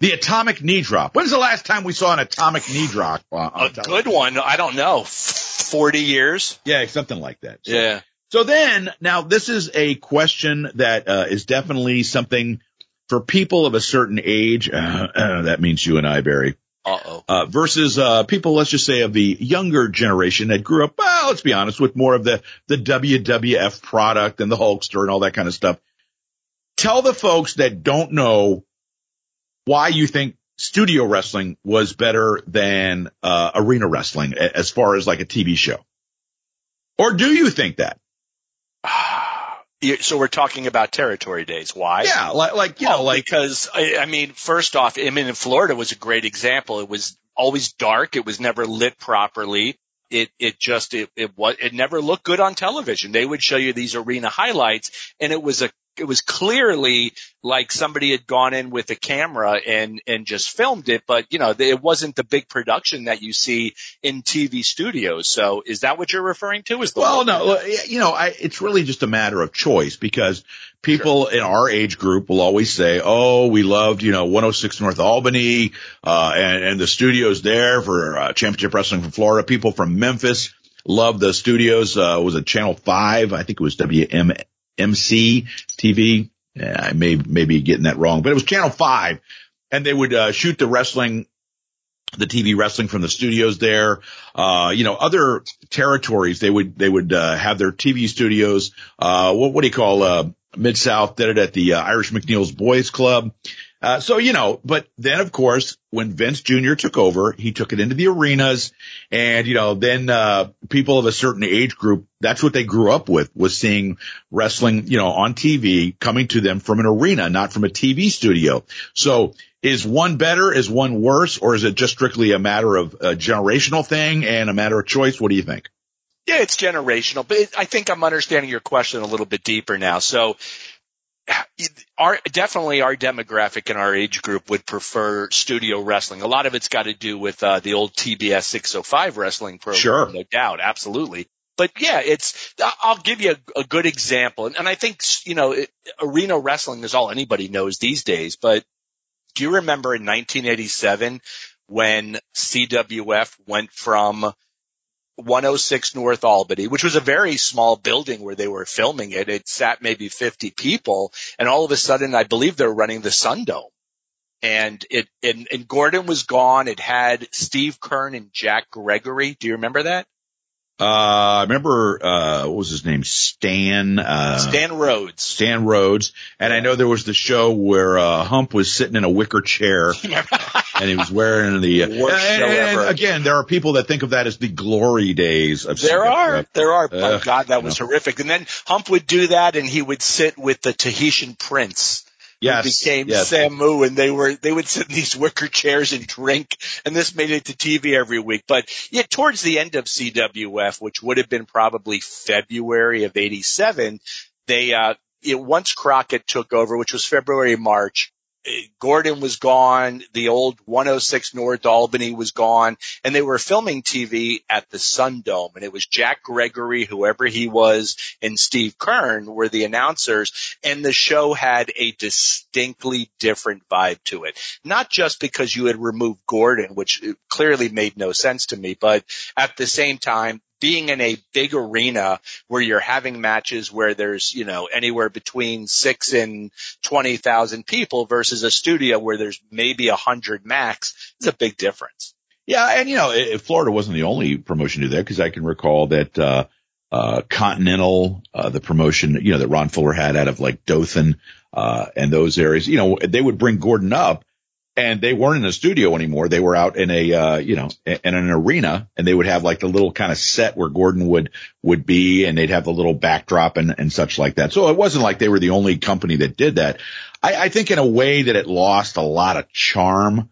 the atomic knee drop. When's the last time we saw an atomic knee drop? a good one. I don't know. 40 years? Yeah, something like that. So, yeah. So then, now this is a question that uh, is definitely something for people of a certain age. Uh, uh, that means you and I, Barry. Uh, versus, uh, people, let's just say of the younger generation that grew up, well, let's be honest, with more of the, the WWF product and the Hulkster and all that kind of stuff. Tell the folks that don't know why you think studio wrestling was better than, uh, arena wrestling as far as like a TV show. Or do you think that? So we're talking about territory days. Why? Yeah, like, like you know, like because I, I mean, first off, I mean, in Florida was a great example. It was always dark. It was never lit properly. It it just it it was it never looked good on television. They would show you these arena highlights, and it was a it was clearly like somebody had gone in with a camera and and just filmed it, but you know it wasn't the big production that you see in TV studios. So is that what you're referring to? Is the well, no, you know, I, it's really just a matter of choice because people sure. in our age group will always say, "Oh, we loved you know 106 North Albany uh, and and the studios there for uh, Championship Wrestling from Florida." People from Memphis loved the studios. Uh, was it Channel Five? I think it was WM MC TV. I may, may be getting that wrong, but it was channel five and they would, uh, shoot the wrestling, the TV wrestling from the studios there. Uh, you know, other territories, they would, they would, uh, have their TV studios. Uh, what, what do you call, uh, Mid South did it at the uh, Irish McNeil's Boys Club. Uh, so, you know, but then of course, when Vince Jr. took over, he took it into the arenas and, you know, then, uh, people of a certain age group, that's what they grew up with, was seeing wrestling, you know, on TV coming to them from an arena, not from a TV studio. So is one better? Is one worse? Or is it just strictly a matter of a generational thing and a matter of choice? What do you think? Yeah, it's generational, but I think I'm understanding your question a little bit deeper now. So our definitely our demographic and our age group would prefer studio wrestling. A lot of it's got to do with uh, the old TBS 605 wrestling program, sure. no doubt, absolutely. But yeah, it's I'll give you a, a good example, and, and, I think you know it, arena wrestling is all anybody knows these days. But do you remember in 1987 when CWF went from 106 North Albany, which was a very small building where they were filming it. It sat maybe 50 people and all of a sudden I believe they're running the Sundome. And it, and, and Gordon was gone. It had Steve Keirn and Jack Gregory. Do you remember that? Uh, I remember, uh, what was his name? Stan, uh, Stan Rhodes. Stan Rhodes. And I know there was the show where, uh, Hump was sitting in a wicker chair and he was wearing the, uh, worst and, show ever. And again, there are people that think of that as the glory days of There are, there are. oh God, that was horrific. And then Hump would do that and he would sit with the Tahitian prince yes, became yes. Samu and they were, they would sit in these wicker chairs and drink and this made it to TV every week. But yeah, towards the end of CWF, which would have been probably February of 87, they, uh, it, once Crockett took over, which was February, March, Gordon was gone. The old 106 North Albany was gone and they were filming TV at the Sundome and it was Jack Gregory, whoever he was and Steve Keirn were the announcers and the show had a distinctly different vibe to it. Not just because you had removed Gordon, which uh, clearly made no sense to me, but at the same time, being in a big arena where you're having matches where there's, you know, anywhere between six and 20,000 people versus a studio where there's maybe a hundred max is a big difference. Yeah. And you know, Florida wasn't the only promotion to do that because I can recall that, uh, uh, Continental, uh, the promotion, you know, that Ron Fuller had out of like Dothan, uh, and those areas, you know, they would bring Gordon up and they weren't in a studio anymore. They were out in a, uh, you know, in an arena and they would have like the little kind of set where Gordon would, would be and they'd have the little backdrop and, and such like that. So it wasn't like they were the only company that did that. I, I think in a way that it lost a lot of charm,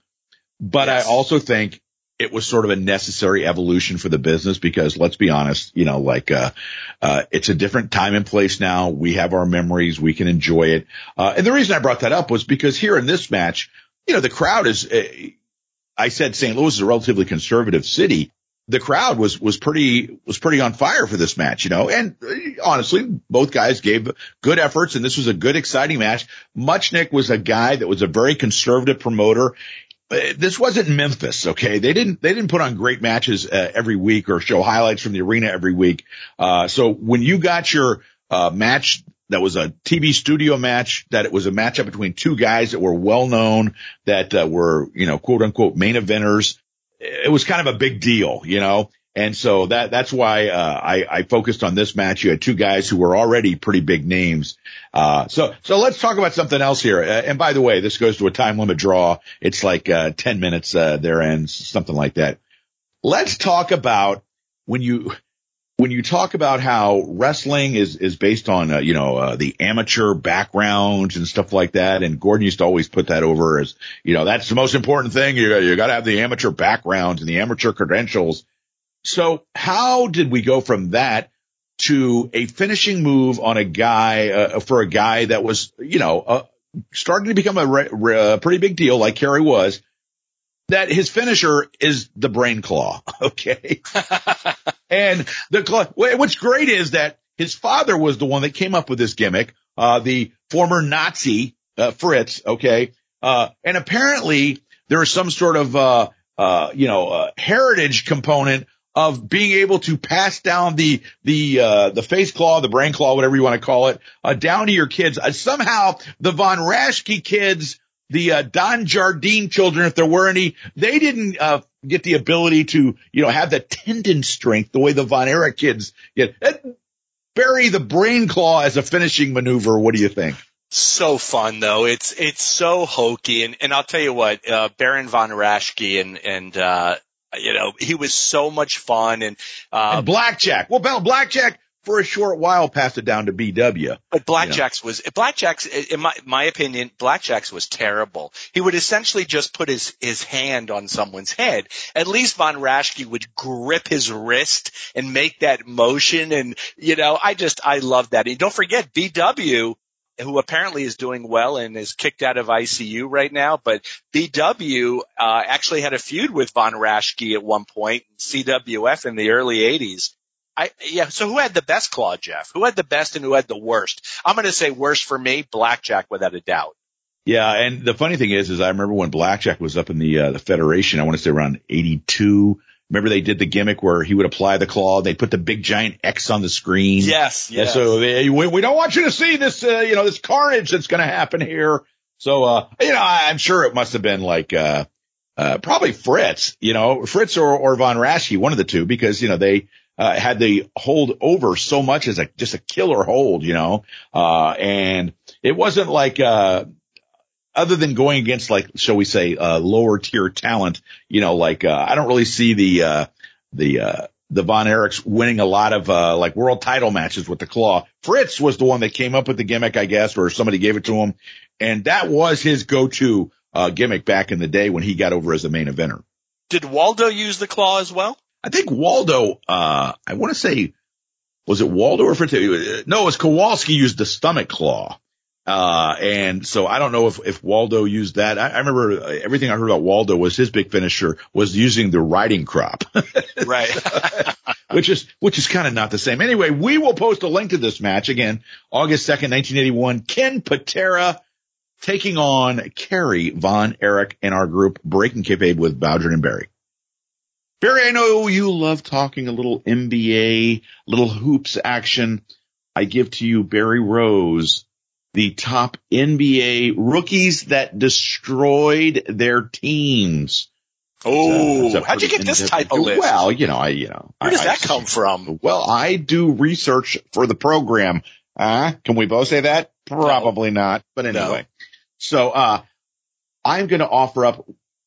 but yes. I also think it was sort of a necessary evolution for the business because let's be honest, you know, like, uh, uh, it's a different time and place now. We have our memories. We can enjoy it. Uh, and the reason I brought that up was because here in this match, you know, the crowd is, uh, I said St. Louis is a relatively conservative city. The crowd was, was pretty, was pretty on fire for this match, you know, and uh, honestly, both guys gave good efforts and this was a good, exciting match. Muchnick was a guy that was a very conservative promoter this wasn't Memphis, okay? They didn't they didn't put on great matches uh, every week or show highlights from the arena every week. Uh, so when you got your uh, match that was a TV studio match, that it was a matchup between two guys that were well known, that uh, were you know quote unquote main eventers, it was kind of a big deal, you know. And so that, that's why, uh, I, I focused on this match. You had two guys who were already pretty big names. Uh, so, so let's talk about something else here. Uh, and by the way, this goes to a time limit draw. It's like, uh, 10 minutes, uh, there ends, something like that. Let's talk about when you, when you talk about how wrestling is is based on uh, you know uh, the amateur background and stuff like that, and Gordon used to always put that over as you know that's the most important thing. You you got to have the amateur background and the amateur credentials. So how did we go from that to a finishing move on a guy, uh, for a guy that was, you know, uh, starting to become a, re- re- a pretty big deal like Kerry was that his finisher is the brain claw. Okay. and the claw, what's great is that his father was the one that came up with this gimmick, uh, the former Nazi, uh, Fritz. Okay. Uh, and apparently there is some sort of, uh, uh, you know, uh, heritage component of being able to pass down the the uh, the face claw, the brain claw, whatever you want to call it, uh, down to your kids. Uh, somehow the von Raschke kids, the uh, Don Jardine children, if there were any, they didn't uh, get the ability to you know have the tendon strength the way the Von Erich kids get. And bury the brain claw as a finishing maneuver. What do you think? so fun though. It's it's so hokey, and and I'll tell you what, uh, Baron von Raschke and and uh, you know, he was so much fun and, uh, and blackjack. Well, blackjack for a short while passed it down to BW. But Blackjacks you know. was Blackjacks in my my opinion, Blackjacks was terrible. He would essentially just put his his hand on someone's head. At least Von Raschke would grip his wrist and make that motion and you know, I just I love that. And don't forget BW who apparently is doing well and is kicked out of ICU right now. But BW uh, actually had a feud with Von Raschke at one point, CWF in the early '80s. I yeah. So who had the best claw, Jeff? Who had the best and who had the worst? I'm going to say worst for me, Blackjack, without a doubt. Yeah, and the funny thing is, is I remember when Blackjack was up in the uh, the Federation. I want to say around '82 Remember they did the gimmick where he would apply the claw. They put the big giant X on the screen. Yes. yes. And so they, we, we don't want you to see this, uh, you know, this carnage that's going to happen here. So, uh, you know, I, am sure it must have been like, uh, uh, probably Fritz, you know, Fritz or, or Von Raschke, one of the two, because, you know, they, uh, had the hold over so much as a, just a killer hold, you know, uh, and it wasn't like, uh, other than going against like, shall we say, uh, lower tier talent, you know, like, uh, I don't really see the, uh, the, uh, the Von Erichs winning a lot of, uh, like world title matches with the claw. Fritz was the one that came up with the gimmick, I guess, or somebody gave it to him. And that was his go-to, uh, gimmick back in the day when he got over as a main eventer. Did Waldo use the claw as well? I think Waldo, uh, I want to say, was it Waldo or Fritz? No, it was Kowalski used the stomach claw. Uh, and so I don't know if, if Waldo used that. I, I, remember everything I heard about Waldo was his big finisher was using the riding crop. right. which is, which is kind of not the same. Anyway, we will post a link to this match again, August 2nd, 1981. Ken Patera taking on Kerry Von Erich in our group Breaking Kayfabe with Bowdren and Barry. Barry, I know you love talking a little NBA, little hoops action. I give to you Barry Rose the top NBA rookies that destroyed their teams. Oh, how'd you get this type of list? Well, you know, I, you know, Where does I- that I- come from? Well, I do research for the program. Uh, can we both say that? Probably not. But No. anyway, so, uh, I'm going to offer up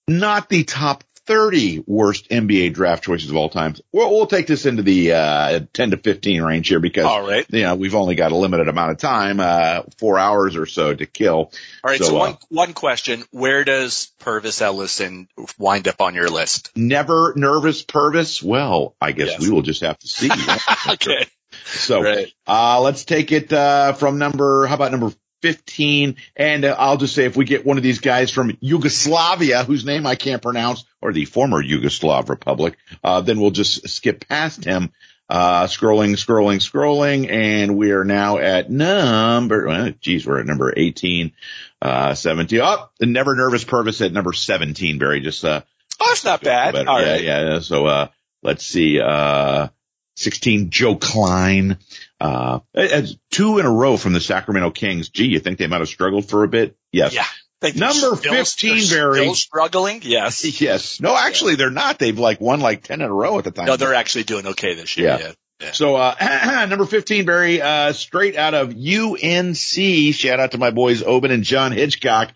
not the top 30 worst NBA draft choices of all time. We'll, we'll take this into the, uh, 10 to 15 range here because, All right. you know, we've only got a limited amount of time, uh, four hours or so to kill. All right. So, So, uh, one, one question. Where does Pervis Ellison wind up on your list? Never nervous Pervis. Well, I guess Yes. we will just have to see. okay. So, Right. Uh, let's take it, uh, from number, how about number 15? And uh, I'll just say if we get one of these guys from Yugoslavia, whose name I can't pronounce, or the former Yugoslav Republic, uh, then we'll just skip past him. Uh, scrolling, scrolling, scrolling, and we are now at number, well, geez, we're at number 18, uh, 17. Oh, the never nervous Pervis at number 17, Barry. Just, uh, Oh, that's not bad. better. All yeah, right. yeah. So, uh, let's see, uh, 16, Joe Kleine, uh, two in a row from the Sacramento Kings. Gee, you think they might have struggled for a bit? Yes. Yeah. Number still- 15, they're Barry. Still struggling? Yes. Yes. No, actually they're not. They've like won like 10 in a row at the time. No, they're actually doing okay this year. Yeah. Yeah. So, uh, number 15, Barry, uh, straight out of UNC. Shout out to my boys, Oben and John Hitchcock.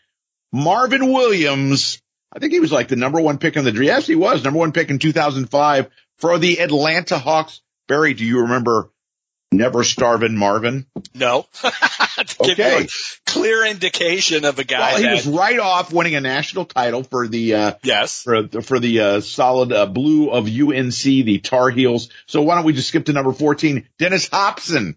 Marvin Williams. I think he was like the number one pick in the draft. Yes, he was number one pick in 2005 for the Atlanta Hawks. Barry, do you remember Never Starvin' Marvin? No. To give you Okay. clear indication of a guy Well, he that, was right off winning a national title for the, uh, yes. for, for the, uh, solid, uh, blue of UNC, the Tar Heels. So why don't we just skip to number 14? Dennis Hopson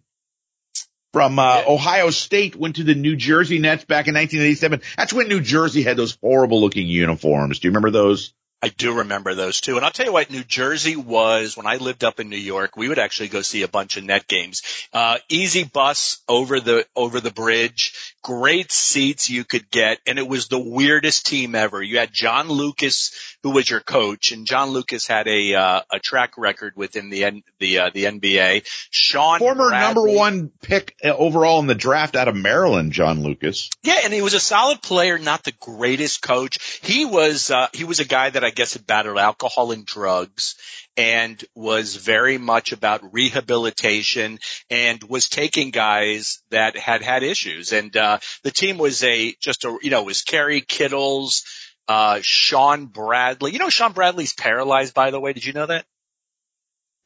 from, uh, Yeah. Ohio State went to the New Jersey Nets back in 1987. That's when New Jersey had those horrible looking uniforms. Do you remember those? I do remember those too. And I'll tell you what, New Jersey was, when I lived up in New York, we would actually go see a bunch of net games. Uh, easy bus over the, over the bridge, great seats you could get, and it was the weirdest team ever. You had John Lucas, who was your coach, and John Lucas had a, uh, a track record within the, N, the, uh, the NBA. Sean Former Bradley- number one pick uh, overall in the draft out of Maryland, John Lucas. Yeah, and he was a solid player, not the greatest coach. He was uh he was a guy that I guess had battled alcohol and drugs and was very much about rehabilitation and was taking guys that had had issues. And uh the team was a just a you know, it was Kerry Kittles, uh Shawn Bradley. You know Shawn Bradley's paralyzed by the way, did you know that?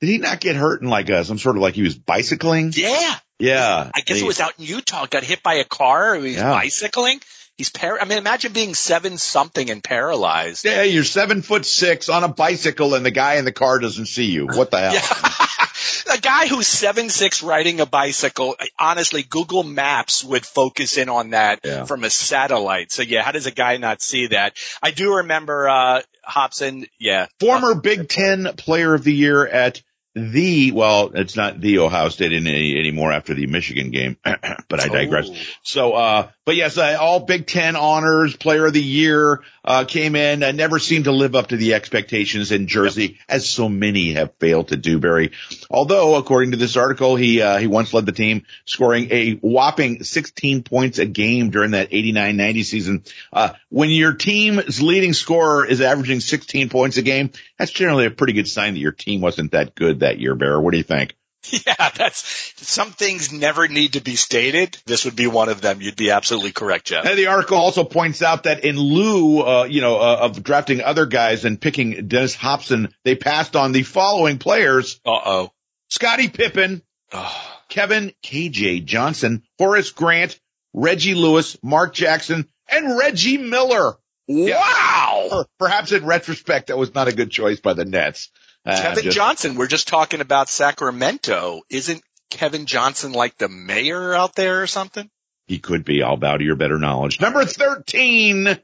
Did he not get hurt in like uh, some sort of like he was bicycling? Yeah. Yeah. I guess He- it was out in Utah, got hit by a car, he was Yeah. bicycling. He's par I mean imagine being seven something and paralyzed. Yeah, you're seven foot six on a bicycle and the guy in the car doesn't see you. What the hell? Yeah. a guy who's seven six riding a bicycle, honestly, Google Maps would focus in on that Yeah. from a satellite. So yeah, how does a guy not see that? I do remember uh Hopson, yeah. Former Big Ten Player of the Year at the well, it's not the Ohio State any, anymore after the Michigan game, but I digress. Oh. So, uh, but yes, uh, all Big Ten honors, Player of the Year uh, came in. Uh, never seemed to live up to the expectations in Jersey, as so many have failed to do. Barry, although according to this article, he uh, he once led the team, scoring a whopping 16 points a game during that 89-90 season. Uh, when your team's leading scorer is averaging 16 points a game, that's generally a pretty good sign that your team wasn't that good that year. Bear, what do you think? Yeah, that's some things never need to be stated. This would be one of them. You'd be absolutely correct, Jeff. And the article also points out that in lieu, uh, you know, uh, of drafting other guys and picking Dennis Hopson, they passed on the following players: Uh oh. Scottie Pippen, Kevin KJ Johnson, Horace Grant, Reggie Lewis, Mark Jackson, and Reggie Miller. Wow. Perhaps in retrospect, that was not a good choice by the Nets. Uh, Kevin just- Johnson, we're just talking about Sacramento. Isn't Kevin Johnson like the mayor out there or something? He could be. I'll bow to your better knowledge. Number 13,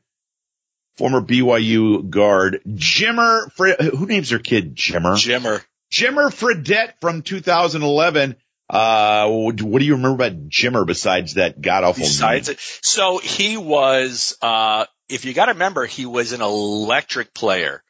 former BYU guard, Jimmer, Fre- who names their kid Jimmer? Jimmer. Jimmer Fredette from 2011. Uh, what do you remember about Jimmer besides that god awful Besides name? it, so he was, uh, if you got to remember, he was an electric player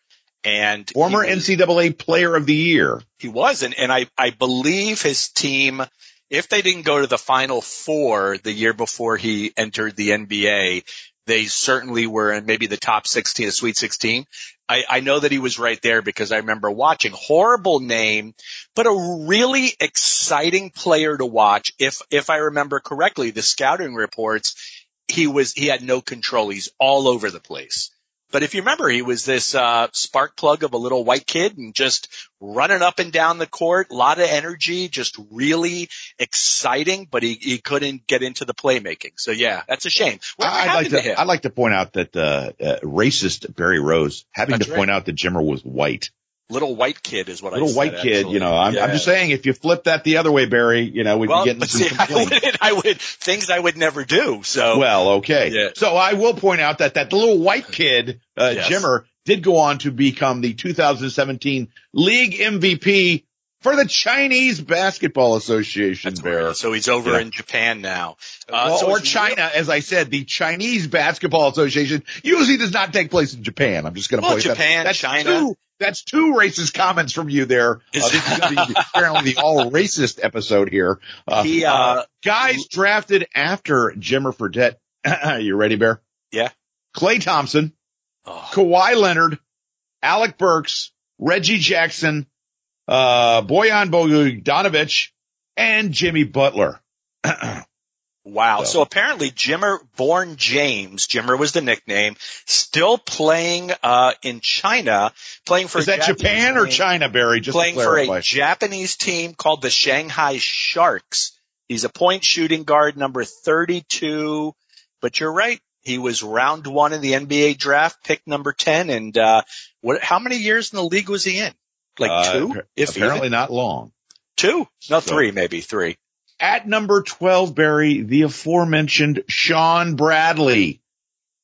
and Former was, NCAA player of the year. he was, and, and I, I believe his team, if they didn't go to the final four the year before he entered the NBA, they certainly were in maybe the top 16, the Sweet 16. I, I know that he was right there because I remember watching. Horrible name, but a really exciting player to watch. If if I remember correctly, the scouting reports, he was he had no control. He's all over the place. But if you remember, he was this uh, spark plug of a little white kid and just running up and down the court, a lot of energy, just really exciting. But he, he couldn't get into the playmaking. So yeah, that's a shame. I'd like to, to I'd like to point out that uh, uh, racist Barry Rose having that's to point out that Jimmer was white. Little white kid is what little I Little white kid, you know, I'm, yeah. I'm, just saying if you flip that the other way, Barry, you know, we'd well, be getting some see, I would, I would, things I would never do. So. Well, okay. Yeah. So I will point out that that little white kid, uh, yes. Jimmer did go on to become the 2017 league MVP for the Chinese Basketball Association. That's Bear. Right. So he's over yeah. in Japan now. Uh, well, so or China, real- as I said, the Chinese Basketball Association usually does not take place in Japan. I'm just going to well, point Japan, that. That's China. Two, that's two racist comments from you there. Uh, this is apparently the all racist episode here. Uh, he, uh, uh guys drafted after Jimmer Fredette. you ready, Bear? Yeah. Klay Thompson, oh. Kawhi Leonard, Alec Burks, Reggie Jackson, uh, Bojan Bogdanovic, and Jimmy Butler. Wow. So. so, apparently Jimmer, born James, Jimmer was the nickname, still playing, uh, in China, playing for Is that Japanese Japan team, or China, Barry? Just playing for a Japanese team called the Shanghai Sharks. He's a point shooting guard number 32, but you're right. He was round one in the NBA draft, pick number 10. And, uh, what, how many years in the league was he in? Like uh, two? If apparently even? not long. Two? No, so. three, maybe three. At number 12, Barry, the aforementioned Shawn Bradley.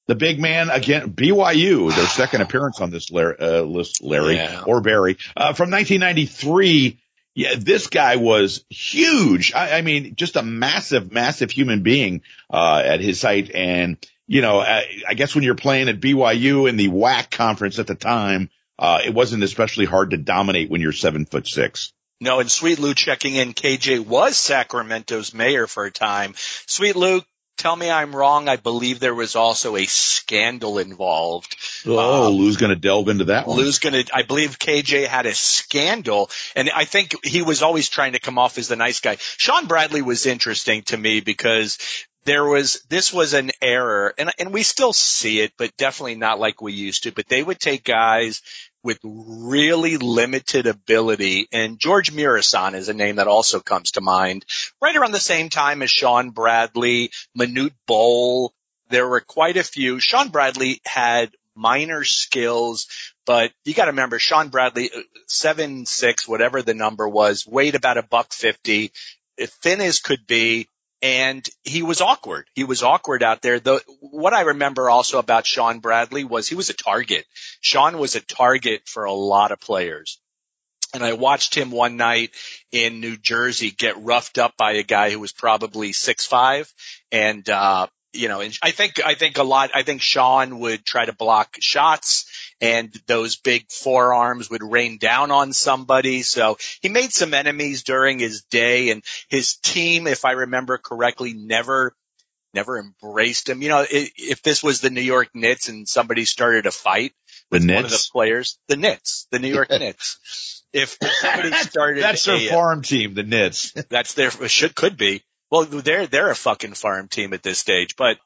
The big man again, BYU, their second appearance on this uh, list, Larry yeah. or Barry, uh, from 1993. Yeah, this guy was huge. I, I, mean, just a massive, massive human being, uh, at his height. And, you know, I, I, guess when you're playing at BYU in the WAC conference at the time, uh, it wasn't especially hard to dominate when you're seven foot six. No, and Sweet Lou checking in. KJ was Sacramento's mayor for a time. Sweet Lou, tell me I'm wrong. I believe there was also a scandal involved. Oh, um, Lou's going to delve into that one. Lou's going to, I believe KJ had a scandal and I think he was always trying to come off as the nice guy. Shawn Bradley was interesting to me because there was, this was an error and, and we still see it, but definitely not like we used to, but they would take guys with really limited ability. And George Muresan is a name that also comes to mind. Right around the same time as Shawn Bradley, Manute Bol. there were quite a few. Shawn Bradley had minor skills, but you got to remember Shawn Bradley, uh, seven six, whatever the number was, weighed about a buck fifty, thin as could be, and he was awkward. He was awkward out there. The, what I remember also about Shawn Bradley was he was a target. Sean was a target for a lot of players. And I watched him one night in New Jersey get roughed up by a guy who was probably six five, and uh, you know, and I think I think a lot. I think Sean would try to block shots and those big forearms would rain down on somebody. So he made some enemies during his day and his team, if I remember correctly, never never embraced him. You know, if this was the New York Knicks and somebody started a fight with one of the players, the Knicks, the New York Knicks. If somebody started, that's their a, farm team, the Knicks. that's their should could be. Well, they're they're a fucking farm team at this stage, but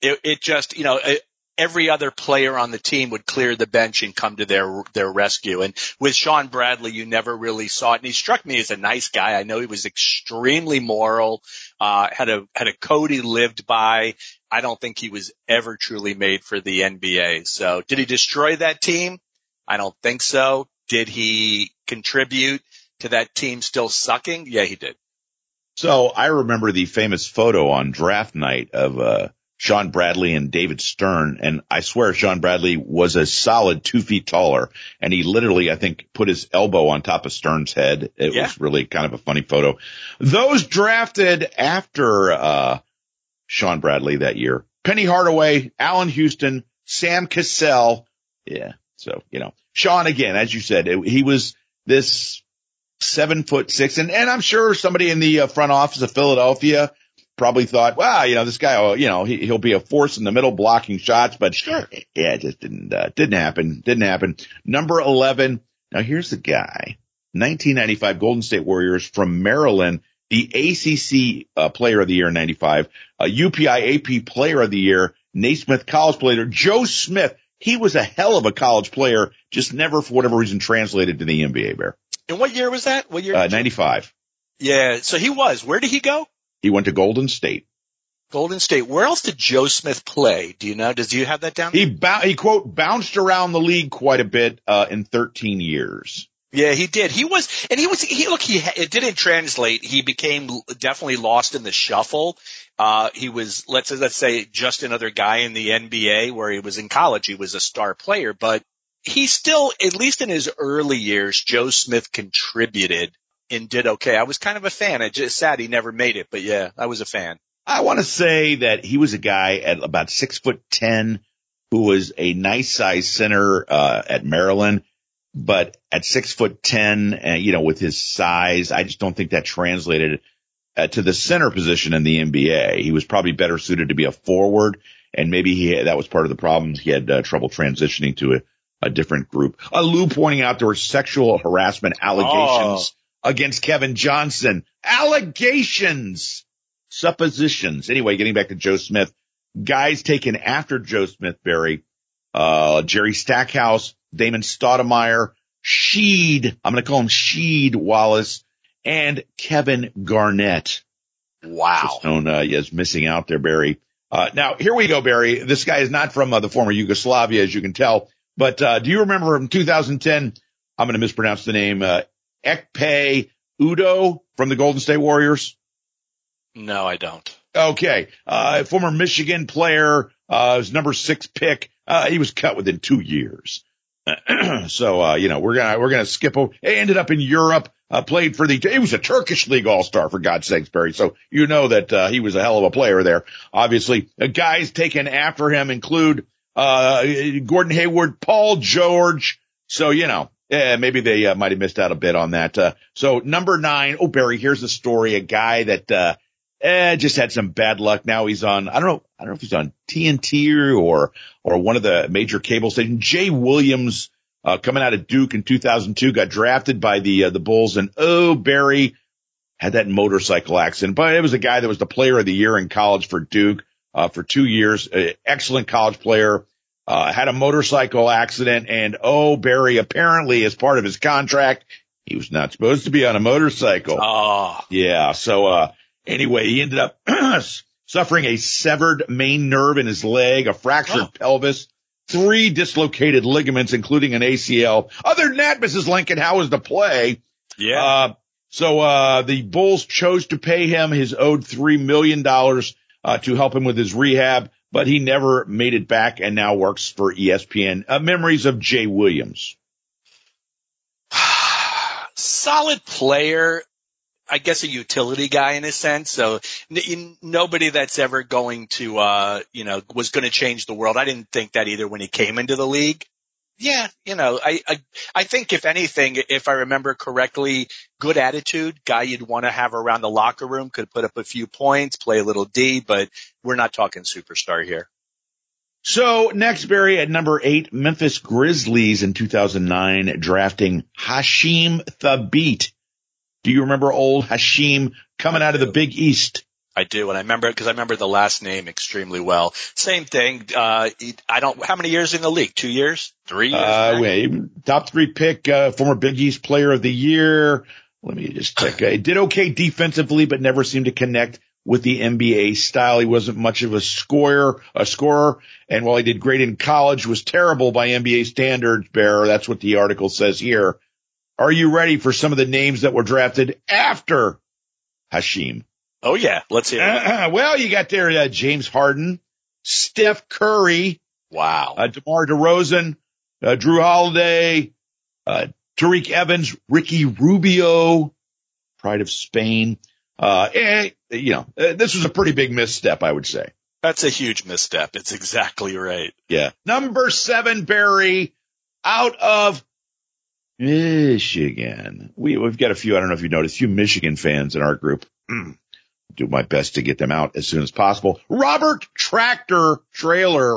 it, it just you know every other player on the team would clear the bench and come to their their rescue. And with Shawn Bradley, you never really saw it. And he struck me as a nice guy. I know he was extremely moral, uh, had a had a code he lived by. I don't think he was ever truly made for the NBA. So did he destroy that team? I don't think so. Did he contribute to that team still sucking? Yeah, he did. So I remember the famous photo on draft night of uh Shawn Bradley and David Stern. And I swear Shawn Bradley was a solid two feet taller. And he literally, I think, put his elbow on top of Stern's head. It yeah. was really kind of a funny photo. Those drafted after, uh, Shawn Bradley that year. Penny Hardaway, Allan Houston, Sam Cassell. Yeah. So, you know, Sean again, as you said, it, he was this seven foot six. And, and I'm sure somebody in the uh, front office of Philadelphia probably thought, wow, you know, this guy, will, you know, he, will be a force in the middle blocking shots, but sure. yeah, it just didn't, uh, didn't happen. Didn't happen. Number 11. Now here's the guy, 1995 Golden State Warriors from Maryland, the ACC uh, player of the year in 95, uh, UPI AP player of the year, Naismith college player, Joe Smith. He was a hell of a college player, just never for whatever reason translated to the NBA bear. And what year was that? What year? Uh, 95. Yeah. So he was. Where did he go? He went to Golden State. Golden State. Where else did Joe Smith play? Do you know? Does you have that down? He he quote bounced around the league quite a bit uh, in 13 years. Yeah, he did. He was, and he was. He look. He it didn't translate. He became definitely lost in the shuffle. Uh, he was let's let's say just another guy in the NBA where he was in college. He was a star player, but he still, at least in his early years, Joe Smith contributed and did okay. I was kind of a fan. I just sad he never made it, but yeah, I was a fan. I want to say that he was a guy at about six foot ten who was a nice size center uh, at Maryland, but at six foot ten, uh, you know, with his size, I just don't think that translated uh, to the center position in the NBA. He was probably better suited to be a forward, and maybe he had, that was part of the problem. He had uh, trouble transitioning to a, a different group. Uh, Lou pointing out there were sexual harassment allegations oh. Against Kevin Johnson. Allegations, suppositions. Anyway, getting back to Joe Smith, guys taken after Joe Smith, Barry, uh, Jerry Stackhouse, Damon Stoudemire, Sheed. I'm going to call him Sheed Wallace and Kevin Garnett. Wow. Known uh, as missing out there, Barry. Uh, now here we go, Barry. This guy is not from uh, the former Yugoslavia, as you can tell. But uh, do you remember from 2010? I'm going to mispronounce the name. Uh, Ekpe Udoh from the Golden State Warriors. No, I don't. Okay, uh, former Michigan player, uh, his number six pick. Uh, he was cut within two years. so, uh, you know, we're gonna, we're gonna skip over. He ended up in Europe, uh, played for the, he was a Turkish league all-star for God's sakes, Barry. So you know that, uh, he was a hell of a player there. Obviously, the guys taken after him include, uh, Gordon Hayward, Paul George. So, you know, yeah, maybe they uh, might have missed out a bit on that. Uh, so number nine, oh, Barry, here's the story. A guy that, uh, eh, just had some bad luck. Now he's on, I don't know, I don't know if he's on TNT or, or one of the major cable stations. Jay Williams, uh, coming out of Duke in 2002, got drafted by the, uh, the Bulls and oh, Barry had that motorcycle accident, but it was a guy that was the player of the year in college for Duke uh, for two years. Uh, excellent college player. Uh, had a motorcycle accident and oh, Barry apparently as part of his contract, he was not supposed to be on a motorcycle. Oh, yeah. So, uh, anyway, he ended up suffering a severed main nerve in his leg, a fractured oh. pelvis, three dislocated ligaments, including an ACL. Other than that, Mrs. Lincoln, how was the play? Yeah. Uh, so, uh, the Bulls chose to pay him his owed $3 million uh, to help him with his rehab, but he never made it back and now works for ESPN. Uh, memories of Jay Williams. Solid player. I guess a utility guy in a sense. So n- nobody that's ever going to, uh, you know, was going to change the world. I didn't think that either when he came into the league yeah, you know, I, I, I think if anything, if I remember correctly, good attitude, guy you'd want to have around the locker room, could put up a few points, play a little D, but we're not talking superstar here. So next, Barry at number eight, Memphis Grizzlies in 2009 drafting Hasheem Thabeet. Do you remember old Hasheem coming out of the Big East? I do, and I remember because I remember the last name extremely well. Same thing. Uh, I don't. How many years in the league? Two years? Three years? Uh, wait, top three pick, uh, former Big East Player of the Year. Let me just check. He did okay defensively, but never seemed to connect with the NBA style. He wasn't much of a scorer, a scorer, and while he did great in college, was terrible by NBA standards. Bear, that's what the article says here. Are you ready for some of the names that were drafted after Hasheem? Oh yeah, let's hear it. Uh, well, you got there uh, James Harden, Steph Curry, wow, uh, DeMar DeRozan, uh, Jrue Holiday, uh, Tyreke Evans, Ricky Rubio, pride of Spain. Uh, and, you know, uh, this was a pretty big misstep, I would say. That's a huge misstep. It's exactly right. Yeah. Number seven, Barry, out of Michigan. We, we've got a few, I don't know if you noticed, a few Michigan fans in our group. do my best to get them out as soon as possible. Robert Tractor Traylor,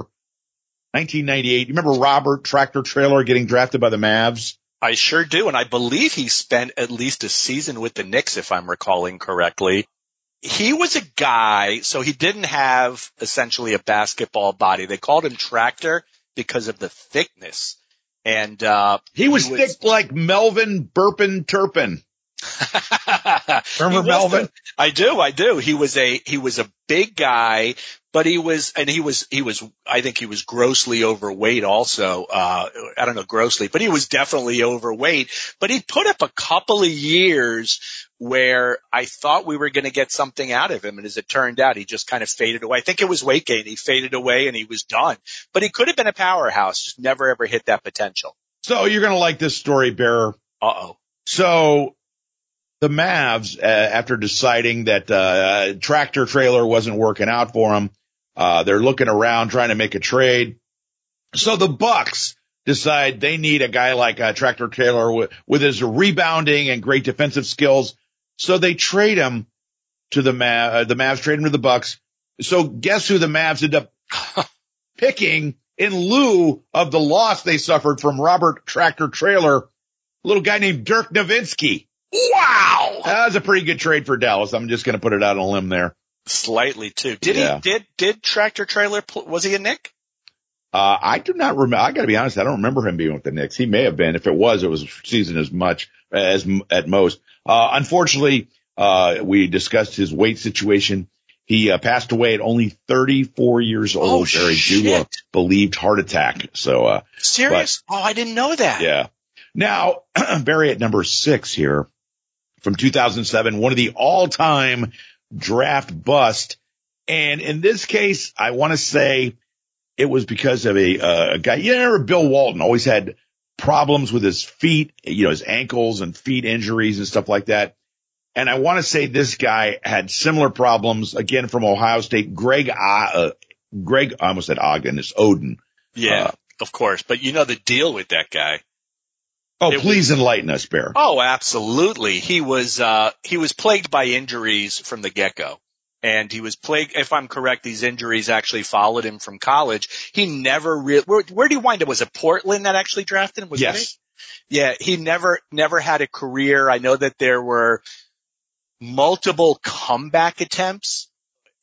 1998. You remember Robert Tractor Traylor getting drafted by the Mavs? I sure do. And I believe he spent at least a season with the Knicks, if I'm recalling correctly. He was a guy, so he didn't have essentially a basketball body. They called him Tractor because of the thickness. And, uh, he was, he was thick like Melvin Burpin Turpin. Remember Melvin? The, I do, I do. He was a he was a big guy, but he was and he was he was I think he was grossly overweight also. Uh I don't know grossly, but he was definitely overweight. But he put up a couple of years where I thought we were going to get something out of him, and as it turned out, he just kind of faded away. I think it was weight gain. He faded away and he was done. But he could have been a powerhouse, just never ever hit that potential. So you're going to like this story, Bear. Uh oh. So the Mavs, uh, after deciding that uh, tractor Traylor wasn't working out for them, uh, they're looking around trying to make a trade. So the Bucks decide they need a guy like a tractor trailer with, with his rebounding and great defensive skills. So they trade him to the Mavs. Uh, the Mavs trade him to the Bucks. So guess who the Mavs end up picking in lieu of the loss they suffered from Robert Tractor Traylor, a little guy named Dirk Nowitzki. Wow. That was a pretty good trade for Dallas. I'm just going to put it out on a limb there. Slightly too. Did yeah. he, did, did Tractor Traylor, was he a Knick? Uh, I do not remember. I got to be honest. I don't remember him being with the Knicks. He may have been. If it was, it was a season as much as at most. Uh, unfortunately, uh, we discussed his weight situation. He uh, passed away at only 34 years old, oh, very due to a believed heart attack. So, uh, serious? But, oh, I didn't know that. Yeah. Now, Barry at number six here from 2007, one of the all time draft bust. And in this case, I want to say it was because of a, uh, a guy, you know, Bill Walton always had problems with his feet, you know, his ankles and feet injuries and stuff like that. And I want to say this guy had similar problems again from Ohio State. Greg, uh, Greg, I almost said Ogden. It's Oden. Yeah, uh, of course. But you know the deal with that guy. Oh, it please was, enlighten us, Bear. Oh, absolutely. He was, uh, he was plagued by injuries from the get-go. And he was plagued, if I'm correct, these injuries actually followed him from college. He never really, where, where did he wind up? Was it Portland that actually drafted him? Was yes. Yeah, he never, never had a career. I know that there were multiple comeback attempts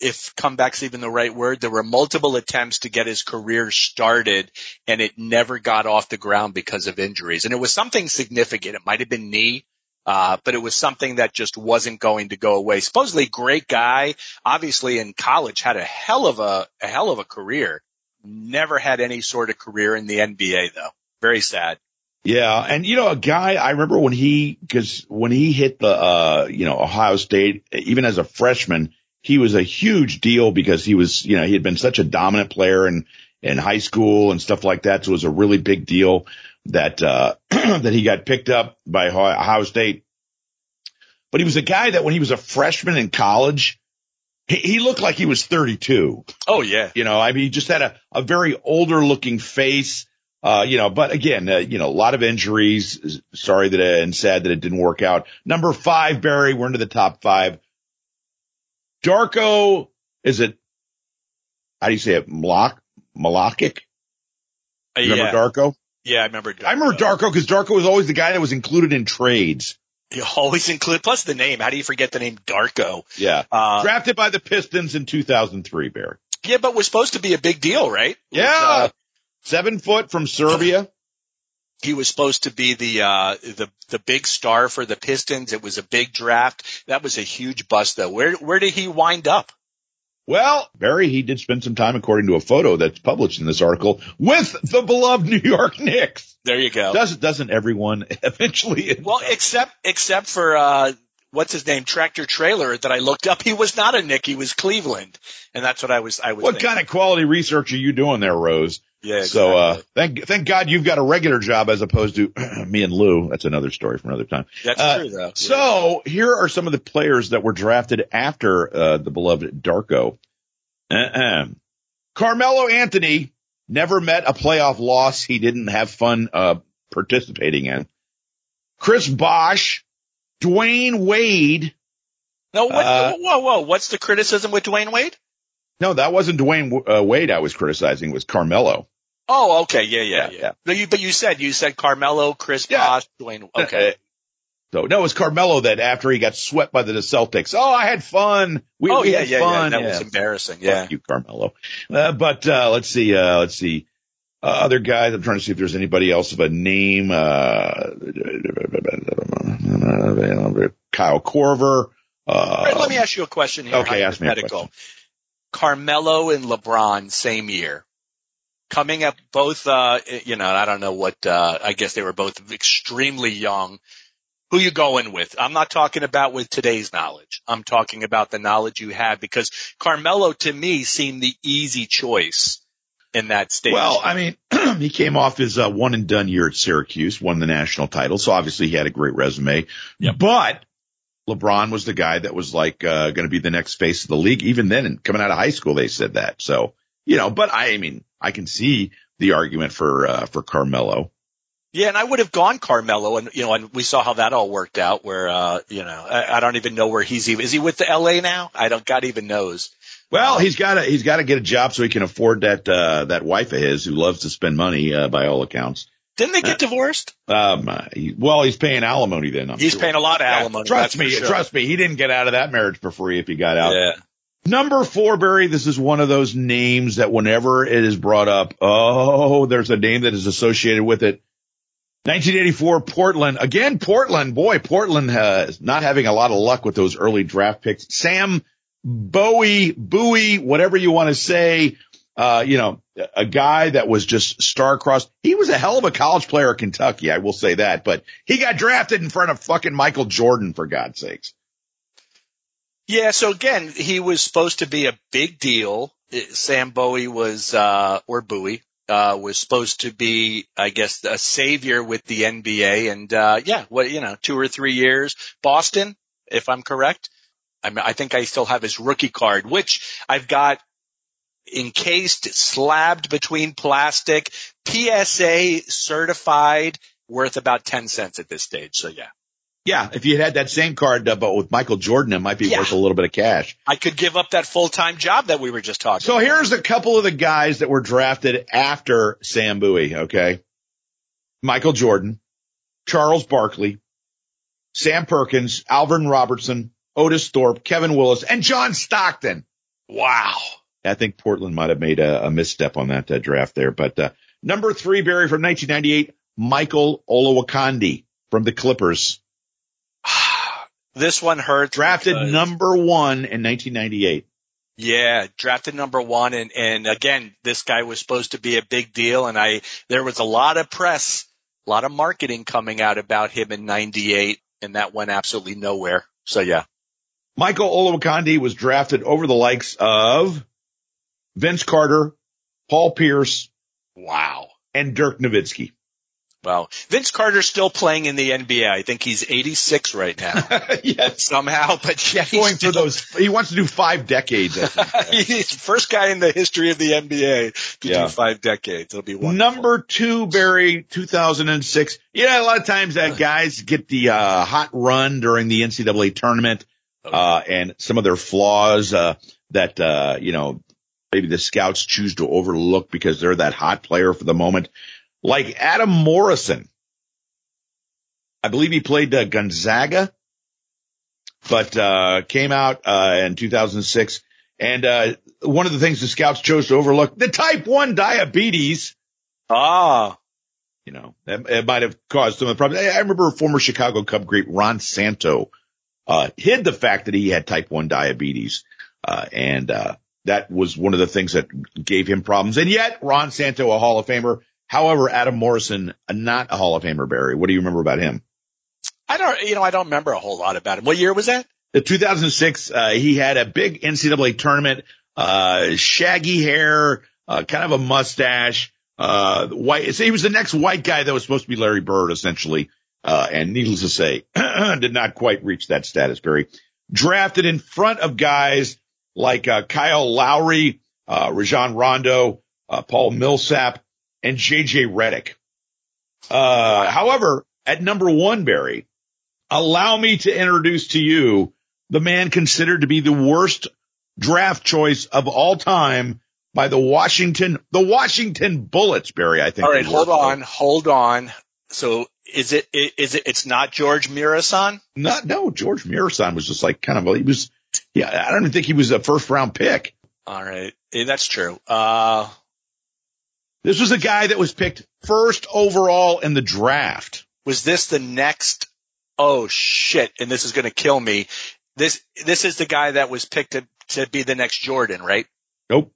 if comeback's even the right word, there were multiple attempts to get his career started and it never got off the ground because of injuries. And it was something significant. It might have been knee, uh, but it was something that just wasn't going to go away. Supposedly great guy, obviously in college had a hell of a, a hell of a career. Never had any sort of career in the NBA though. Very sad. Yeah. And you know, a guy, I remember when he, cause when he hit the, uh, you know, Ohio State, even as a freshman, he was a huge deal because he was, you know, he had been such a dominant player in, in high school and stuff like that. So it was a really big deal that, uh, that he got picked up by Ohio State. But he was a guy that when he was a freshman in college, he, he looked like he was 32. Oh yeah. You know, I mean, he just had a, a very older looking face. Uh, you know, but again, uh, you know, a lot of injuries. Sorry that, uh, and sad that it didn't work out. Number five, Barry, we're into the top five. Darko, is it, how do you say it? Malak, Malakic? Uh, remember yeah. Darko? Yeah, I remember Darko. I remember Darko because Darko was always the guy that was included in trades. You always include, plus the name. How do you forget the name Darko? Yeah. Uh, Drafted by the Pistons in 2003, Barry. Yeah, but was supposed to be a big deal, right? Yeah. Uh, Seven foot from Serbia he was supposed to be the uh the the big star for the Pistons. It was a big draft. That was a huge bust though. Where where did he wind up? Well, Barry, he did spend some time, according to a photo that's published in this article, with the beloved New York Knicks. There you go. Doesn't doesn't everyone eventually? Well, except except for uh what's his name, Tractor Traylor that I looked up. He was not a Knick. He was Cleveland, and that's what I was. I was. What thinking. kind of quality research are you doing there, Rose? Yeah. Exactly. So, uh, thank, thank God you've got a regular job as opposed to me and Lou. That's another story from another time. That's uh, true though. So here are some of the players that were drafted after, uh, the beloved Darko. Carmelo Anthony never met a playoff loss he didn't have fun, uh, participating in. Chris Bosh, Dwyane Wade, No, what, uh, whoa, whoa, what's the criticism with Dwyane Wade? No, that wasn't Dwyane uh, Wade I was criticizing. It was Carmelo. Oh, okay. Yeah, yeah, yeah. yeah. But, you, but you said, you said Carmelo, Chris yeah. Bosh, Dwyane. Okay. So no, it was Carmelo that after he got swept by the Celtics. Oh, I had fun. We, oh we yeah, yeah, fun. yeah. That was embarrassing. Yeah. Fuck you, Carmelo. Uh, but, uh, let's see, uh, let's see. Uh, other guys, I'm trying to see if there's anybody else of a name, uh, Kyle Korver. Uh, right, let me ask you a question here. Okay, ask me a question. Carmelo and LeBron, same year coming up both, uh, you know, I don't know what, uh, I guess they were both extremely young who you going with. I'm not talking about with today's knowledge. I'm talking about the knowledge you had because Carmelo to me seemed the easy choice in that stage. Well, I mean, he came off his uh, one and done year at Syracuse, won the national title. So obviously he had a great resume, yep. but LeBron was the guy that was like, uh, going to be the next face of the league. Even then coming out of high school, they said that. So, you know, but I, I mean, I can see the argument for, uh, for Carmelo. Yeah, and I would have gone Carmelo, and you know, and we saw how that all worked out. Where uh, you know, I, I don't even know where he's even. Is he with the LA now? I don't. God even knows. Well, he's got to he's got to get a job so he can afford that uh that wife of his who loves to spend money uh, by all accounts. Didn't they get uh, divorced? Um, he, well, he's paying alimony then. I'm he's sure. paying a lot of alimony. Yeah, trust me, sure. trust me, he didn't get out of that marriage for free if he got out. Yeah. Number four, Barry, this is one of those names that whenever it is brought up, oh, there's a name that is associated with it 1984 Portland. Again, Portland. Boy, Portland has not having a lot of luck with those early draft picks. Sam Bowie, Bowie, whatever you want to say. Uh, you know, a guy that was just star-crossed. He was a hell of a college player at Kentucky. I will say that, but he got drafted in front of fucking Michael Jordan for God's sakes. Yeah. So again, he was supposed to be a big deal. Sam Bowie was, uh, or Bowie uh, was supposed to be, I guess, a savior with the NBA. And, uh, yeah, what, you know, two or three years. Boston, if I'm correct. I mean, I think I still have his rookie card, which I've got encased, slabbed between plastic, PSA certified, worth about 10 cents at this stage. So yeah. Yeah, if you had that same card, uh, but with Michael Jordan, it might be yeah. worth a little bit of cash. I could give up that full time job that we were just talking. So about. here's a couple of the guys that were drafted after Sam Bowie. Okay, Michael Jordan, Charles Barkley, Sam Perkins, Alvin Robertson, Otis Thorpe, Kevin Willis, and John Stockton. Wow. I think Portland might have made a, a misstep on that uh, draft there, but uh, number three, Barry from 1998, Michael Olowokandi from the Clippers. This one hurts. Drafted because, number one in 1998. Yeah, drafted number one. And, and again, this guy was supposed to be a big deal. And I, there was a lot of press, a lot of marketing coming out about him in 98 and that went absolutely nowhere. So yeah. Michael Olowokandi was drafted over the likes of Vince Carter, Paul Pierce. Wow. And Dirk Nowitzki. Well, Vince Carter's still playing in the NBA. I think he's 86 right now. yes. Somehow, but yeah, going still, for those, he wants to do five decades. he's the first guy in the history of the NBA to yeah. do five decades. It'll be wonderful. Number two, Barry, 2006. Yeah, a lot of times that guys get the, uh, hot run during the NCAA tournament, okay. uh, and some of their flaws, uh, that, uh, you know, maybe the scouts choose to overlook because they're that hot player for the moment like Adam Morrison. I believe he played uh, Gonzaga, but uh, came out uh, in 2006. And uh, one of the things the scouts chose to overlook the type one diabetes. Ah, you know, it, it might have caused some of the problems. I remember former Chicago Cub great Ron Santo uh, hid the fact that he had type one diabetes, uh, and uh that was one of the things that gave him problems. And yet, Ron Santo, a Hall of Famer, However, Adam Morrison, not a Hall of Famer, Barry. What do you remember about him? I don't, you know, I don't remember a whole lot about him. What year was that? The 2006, uh, he had a big NCAA tournament, uh, shaggy hair, uh, kind of a mustache, uh, white. So he was the next white guy that was supposed to be Larry Bird, essentially. Uh, and needless to say, did not quite reach that status, Barry. Drafted in front of guys like, uh, Kyle Lowry, uh, Rajon Rondo, uh, Paul Millsap, and JJ Redick. Uh, however, at number one, Barry, allow me to introduce to you the man considered to be the worst draft choice of all time by the Washington, the Washington Bullets, Barry, I think. All right, hold on, hold on. So is it, is it, it's not George Muresan? Not, no, George Muresan was just like kind of, he was, yeah, I don't even think he was a first round pick. All right. That's true. Uh, this was a guy that was picked first overall in the draft. Was this the next? Oh shit. And this is going to kill me. This, this is the guy that was picked to, to be the next Jordan, right? Nope.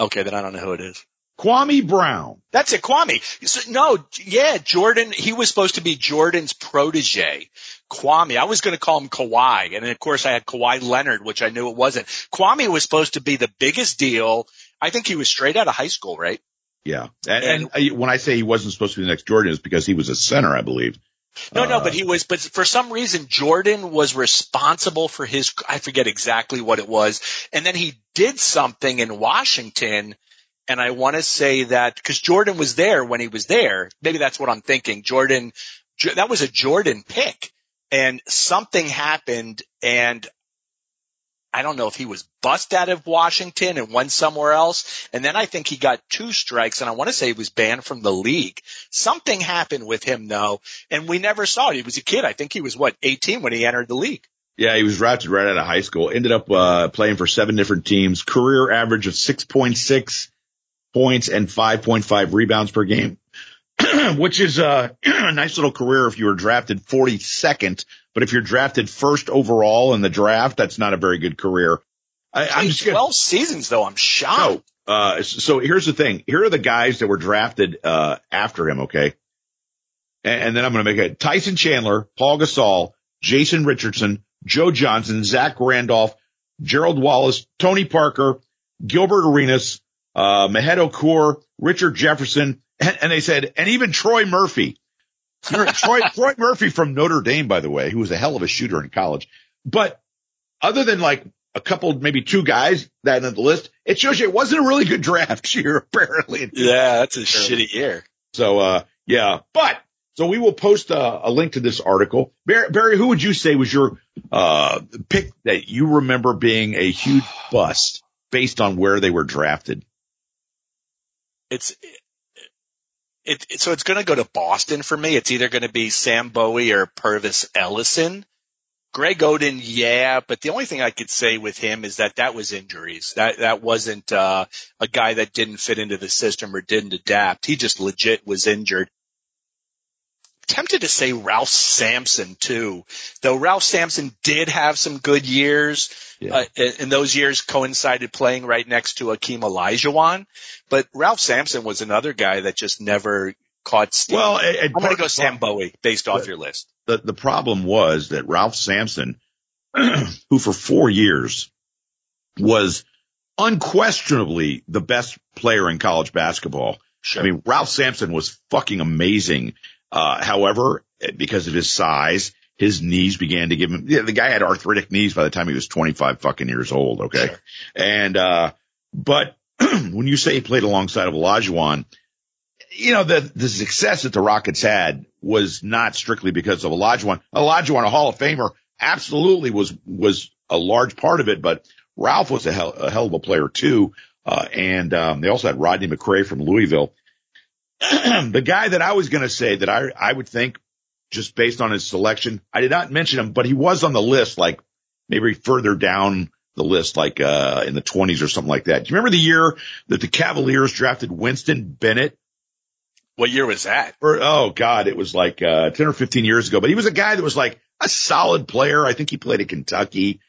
Okay. Then I don't know who it is. Kwame Brown. That's it, Kwame. So, no, yeah, Jordan, he was supposed to be Jordan's protege. Kwame, I was going to call him Kawhi. And then of course I had Kawhi Leonard, which I knew it wasn't. Kwame was supposed to be the biggest deal. I think he was straight out of high school, right? Yeah. And, and, and when I say he wasn't supposed to be the next Jordan, it's because he was a center, I believe. No, uh, no, but he was, but for some reason, Jordan was responsible for his, I forget exactly what it was. And then he did something in Washington. And I want to say that because Jordan was there when he was there. Maybe that's what I'm thinking. Jordan, that was a Jordan pick and something happened and I don't know if he was bust out of Washington and went somewhere else. And then I think he got two strikes and I want to say he was banned from the league. Something happened with him though. And we never saw it. He was a kid. I think he was what, 18 when he entered the league. Yeah, he was drafted right out of high school. Ended up uh, playing for seven different teams. Career average of 6.6 points and 5.5 rebounds per game, which is a nice little career if you were drafted 42nd but if you're drafted first overall in the draft, that's not a very good career. I, am just gonna, 12 seasons though. I'm shocked. No, uh, so here's the thing. Here are the guys that were drafted, uh, after him. Okay. And, and then I'm going to make it Tyson Chandler, Paul Gasol, Jason Richardson, Joe Johnson, Zach Randolph, Gerald Wallace, Tony Parker, Gilbert Arenas, uh, Mahmoud Okur, Richard Jefferson, and, and they said, and even Troy Murphy. Troy, Troy Murphy from Notre Dame, by the way, who was a hell of a shooter in college. But other than like a couple, maybe two guys that in the list, it shows you it wasn't a really good draft year, apparently. Yeah, that's a shitty year. So, uh, yeah, but so we will post a, a link to this article. Barry, Barry, who would you say was your, uh, pick that you remember being a huge bust based on where they were drafted? It's, it, it, so it's going to go to Boston for me. It's either going to be Sam Bowie or Pervis Ellison. Greg Oden, yeah, but the only thing I could say with him is that that was injuries. That that wasn't uh, a guy that didn't fit into the system or didn't adapt. He just legit was injured tempted to say Ralph Sampson too, though Ralph Sampson did have some good years. Yeah. Uh, and those years coincided playing right next to Akeem Olajuwon. But Ralph Sampson was another guy that just never caught steam. Well, and, I'm going to go Sam Bowie based off your list. The, the problem was that Ralph Sampson, who for four years was unquestionably the best player in college basketball. Sure. I mean, Ralph Sampson was fucking amazing uh, however, because of his size, his knees began to give him, yeah, the guy had arthritic knees by the time he was 25 fucking years old. Okay. Sure. And, uh, but when you say he played alongside of Olajuwon, you know, the, the success that the Rockets had was not strictly because of Olajuwon. Olajuwon, a Hall of Famer, absolutely was, was a large part of it, but Ralph was a hell, a hell of a player too. Uh, and, um, they also had Rodney McCray from Louisville. the guy that I was going to say that I, I would think just based on his selection, I did not mention him, but he was on the list, like maybe further down the list, like, uh, in the twenties or something like that. Do you remember the year that the Cavaliers drafted Winston Bennett? What year was that? Or, oh God, it was like, uh, 10 or 15 years ago, but he was a guy that was like a solid player. I think he played at Kentucky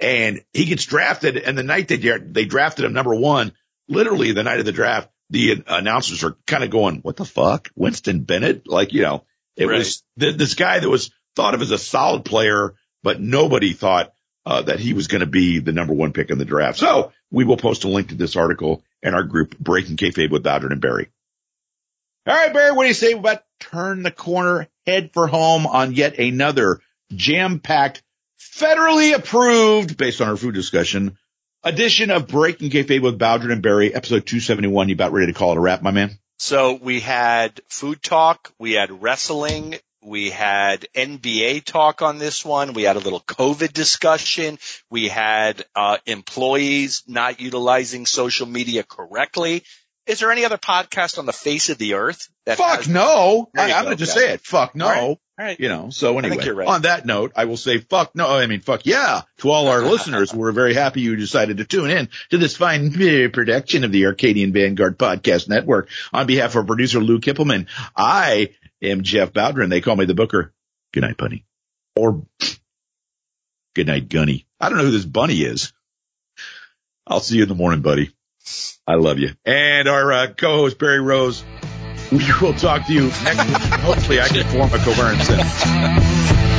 and he gets drafted and the night they, they drafted him number one, literally the night of the draft, the announcers are kind of going, what the fuck? Winston Bennett? Like, you know, it right. was th- this guy that was thought of as a solid player, but nobody thought uh, that he was going to be the number one pick in the draft. So we will post a link to this article in our group, Breaking Kayfabe with Bowdren and Barry. All right, Barry, what do you say about turn the corner, head for home on yet another jam-packed, federally approved, based on our food discussion, edition of Breaking Kayfabe with Bowdren and Barry, episode 271. You about ready to call it a wrap, my man? So we had food talk, we had wrestling, We had NBA talk on this one. We had a little COVID discussion. We had uh, employees not utilizing social media correctly. Is there any other podcast on the face of the earth that Fuck has- no. I, I'm going to just say it. Fuck no. Right. All right. You know, so anyway, right. on that note, I will say fuck no. I mean, fuck yeah to all our listeners. We're very happy you decided to tune in to this fine production of the Arcadian Vanguard Podcast Network. On behalf of producer Lou Kippelman, I am Jeff Bowdren. They call me the Booker. Good night, Bunny. Or good night, Gunny. I don't know who this Bunny is. I'll see you in the morning, buddy. I love you. And our uh, co-host Barry Rose. We will talk to you next week. Hopefully I can form a coherent sentence.